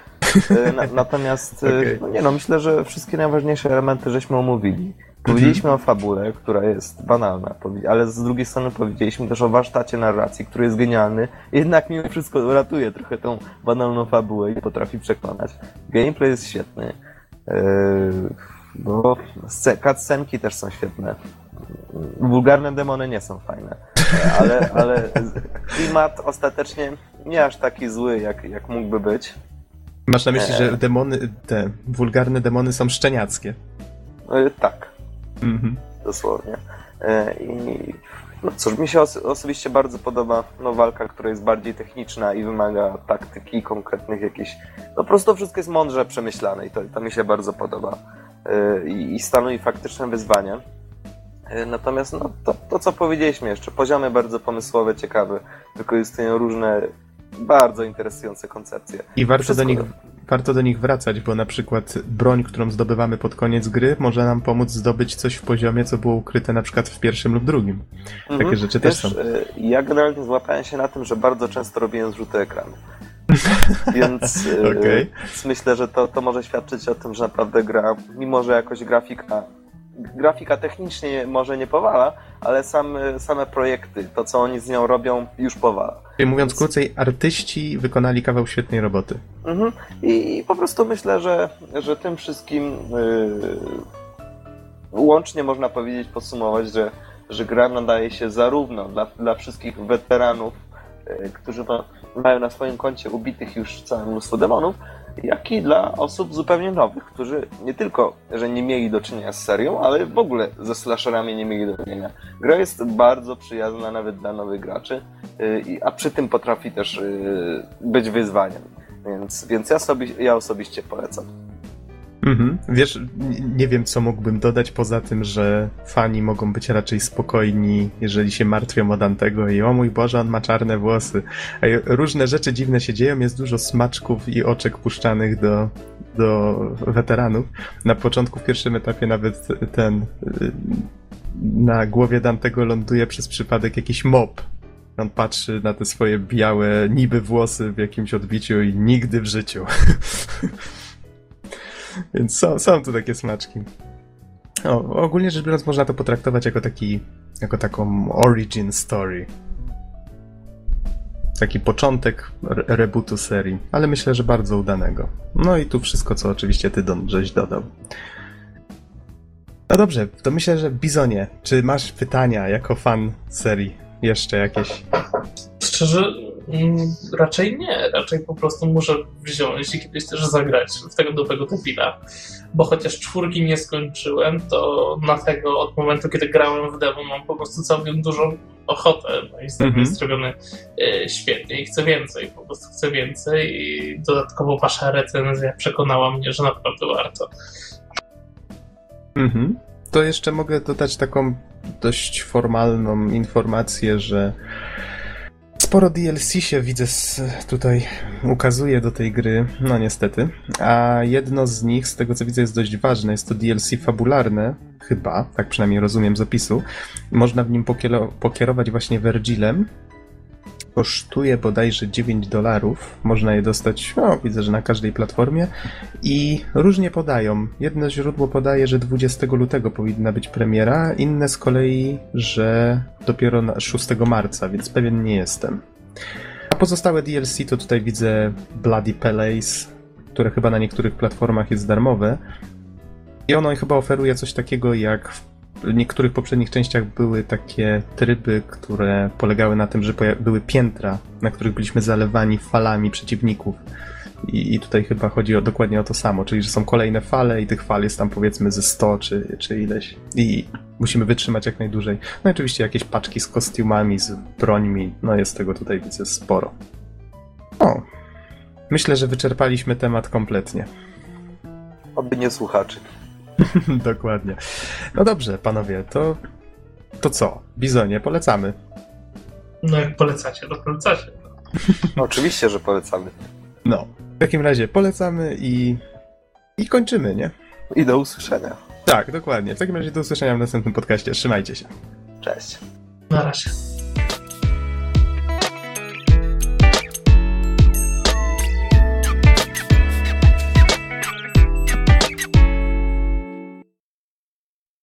E, na, natomiast, e, okay. no nie no, myślę, że wszystkie najważniejsze elementy żeśmy omówili. Powiedzieliśmy o fabule, która jest banalna, ale z drugiej strony powiedzieliśmy też o warsztacie narracji, który jest genialny, jednak mimo wszystko ratuje trochę tą banalną fabułę i potrafi przekonać. Gameplay jest świetny, yy, bo cutscenki też są świetne. Wulgarne demony nie są fajne, ale, ale klimat ostatecznie nie aż taki zły, jak, jak mógłby być. Masz na myśli, że demony, te wulgarne demony są szczeniackie? Yy, tak. Mhm. Dosłownie. E, I no cóż, mi się os osobiście bardzo podoba no, walka, która jest bardziej techniczna i wymaga taktyki, konkretnych jakichś... No po prostu wszystko jest mądrze przemyślane i to, to mi się bardzo podoba. E, I, i stanowi faktyczne wyzwanie. Natomiast no, to, to, co powiedzieliśmy jeszcze, poziomy bardzo pomysłowe, ciekawe, wykorzystują różne bardzo interesujące koncepcje. I warto Wszystko... do nich warto do nich wracać, bo na przykład broń, którą zdobywamy pod koniec gry, może nam pomóc zdobyć coś w poziomie, co było ukryte na przykład w pierwszym lub drugim. Takie mhm. rzeczy Wiesz, też są. Y, ja generalnie złapałem się na tym, że bardzo często robiłem zrzuty ekranu. *laughs* Więc, y, okay. myślę, że to, to może świadczyć o tym, że naprawdę gra, mimo że jakoś grafika grafika technicznie może nie powala, ale same, same projekty, to co oni z nią robią, już powala. Czyli mówiąc krócej, artyści wykonali kawał świetnej roboty. Mhm. I po prostu myślę, że, że tym wszystkim yy, łącznie można powiedzieć, podsumować, że, że gra nadaje się zarówno dla, dla wszystkich weteranów, yy, którzy ma, mają na swoim koncie ubitych już całe mnóstwo demonów, jak i dla osób zupełnie nowych, którzy nie tylko, że nie mieli do czynienia z serią, ale w ogóle ze slasherami nie mieli do czynienia. Gra jest bardzo przyjazna nawet dla nowych graczy, yy, a przy tym potrafi też yy, być wyzwaniem. Więc, więc ja, sobie, ja osobiście polecam. Mhm. Wiesz, nie wiem, co mógłbym dodać poza tym, że fani mogą być raczej spokojni, jeżeli się martwią o Dantego i o mój Boże, on ma czarne włosy. Różne rzeczy dziwne się dzieją, jest dużo smaczków i oczek puszczanych do, do weteranów. Na początku, w pierwszym etapie nawet ten na głowie Dantego ląduje przez przypadek jakiś mob. On patrzy na te swoje białe niby włosy w jakimś odbiciu i nigdy w życiu. *laughs* Więc są, są tu takie smaczki. O, ogólnie rzecz biorąc, można to potraktować jako taki, jako taką origin story. Taki początek re rebootu serii, ale myślę, że bardzo udanego. No i tu wszystko, co oczywiście ty Don żeś dodał. No dobrze, to myślę, że Bizonie, czy masz pytania jako fan serii? Jeszcze jakieś? Szczerze, raczej nie, raczej po prostu muszę wziąć i kiedyś też zagrać w tego nowego debila. Bo chociaż czwórki nie skończyłem, to na tego od momentu, kiedy grałem w demo, mam po prostu całkiem dużą ochotę. No i jest mm-hmm. zrobiony e, świetnie i chcę więcej, po prostu chcę więcej i dodatkowo wasza recenzja przekonała mnie, że naprawdę warto. Mhm. To jeszcze mogę dodać taką dość formalną informację, że Sporo DLC się widzę tutaj ukazuje do tej gry, no niestety. A jedno z nich, z tego co widzę, jest dość ważne. Jest to DLC fabularne, chyba, tak przynajmniej rozumiem z opisu. Można w nim pokierować właśnie Vergilem, kosztuje bodajże 9 dolarów. Można je dostać, no widzę, że na każdej platformie i różnie podają. Jedno źródło podaje, że 20 lutego powinna być premiera, inne z kolei, że dopiero 6 marca, więc pewien nie jestem. A pozostałe DLC to tutaj widzę Bloody Palace, które chyba na niektórych platformach jest darmowe. I ono chyba oferuje coś takiego jak w niektórych poprzednich częściach były takie tryby, które polegały na tym, że były piętra, na których byliśmy zalewani falami przeciwników. I, I, tutaj chyba chodzi o, dokładnie o to samo, czyli że są kolejne fale i tych fal jest tam powiedzmy ze 100 czy, czy ileś. I musimy wytrzymać jak najdłużej. No i oczywiście jakieś paczki z kostiumami, z brońmi, no jest tego tutaj widzę sporo. O, myślę, że wyczerpaliśmy temat kompletnie. Oby nie słuchaczy. *laughs* Dokładnie. No dobrze, panowie, to, to co? Bizonie, polecamy. No jak polecacie, to polecacie. No, oczywiście, że polecamy. No, w takim razie polecamy i, i kończymy, nie? I do usłyszenia. Tak, dokładnie. W takim razie do usłyszenia w następnym podcaście. Trzymajcie się. Cześć. Na razie.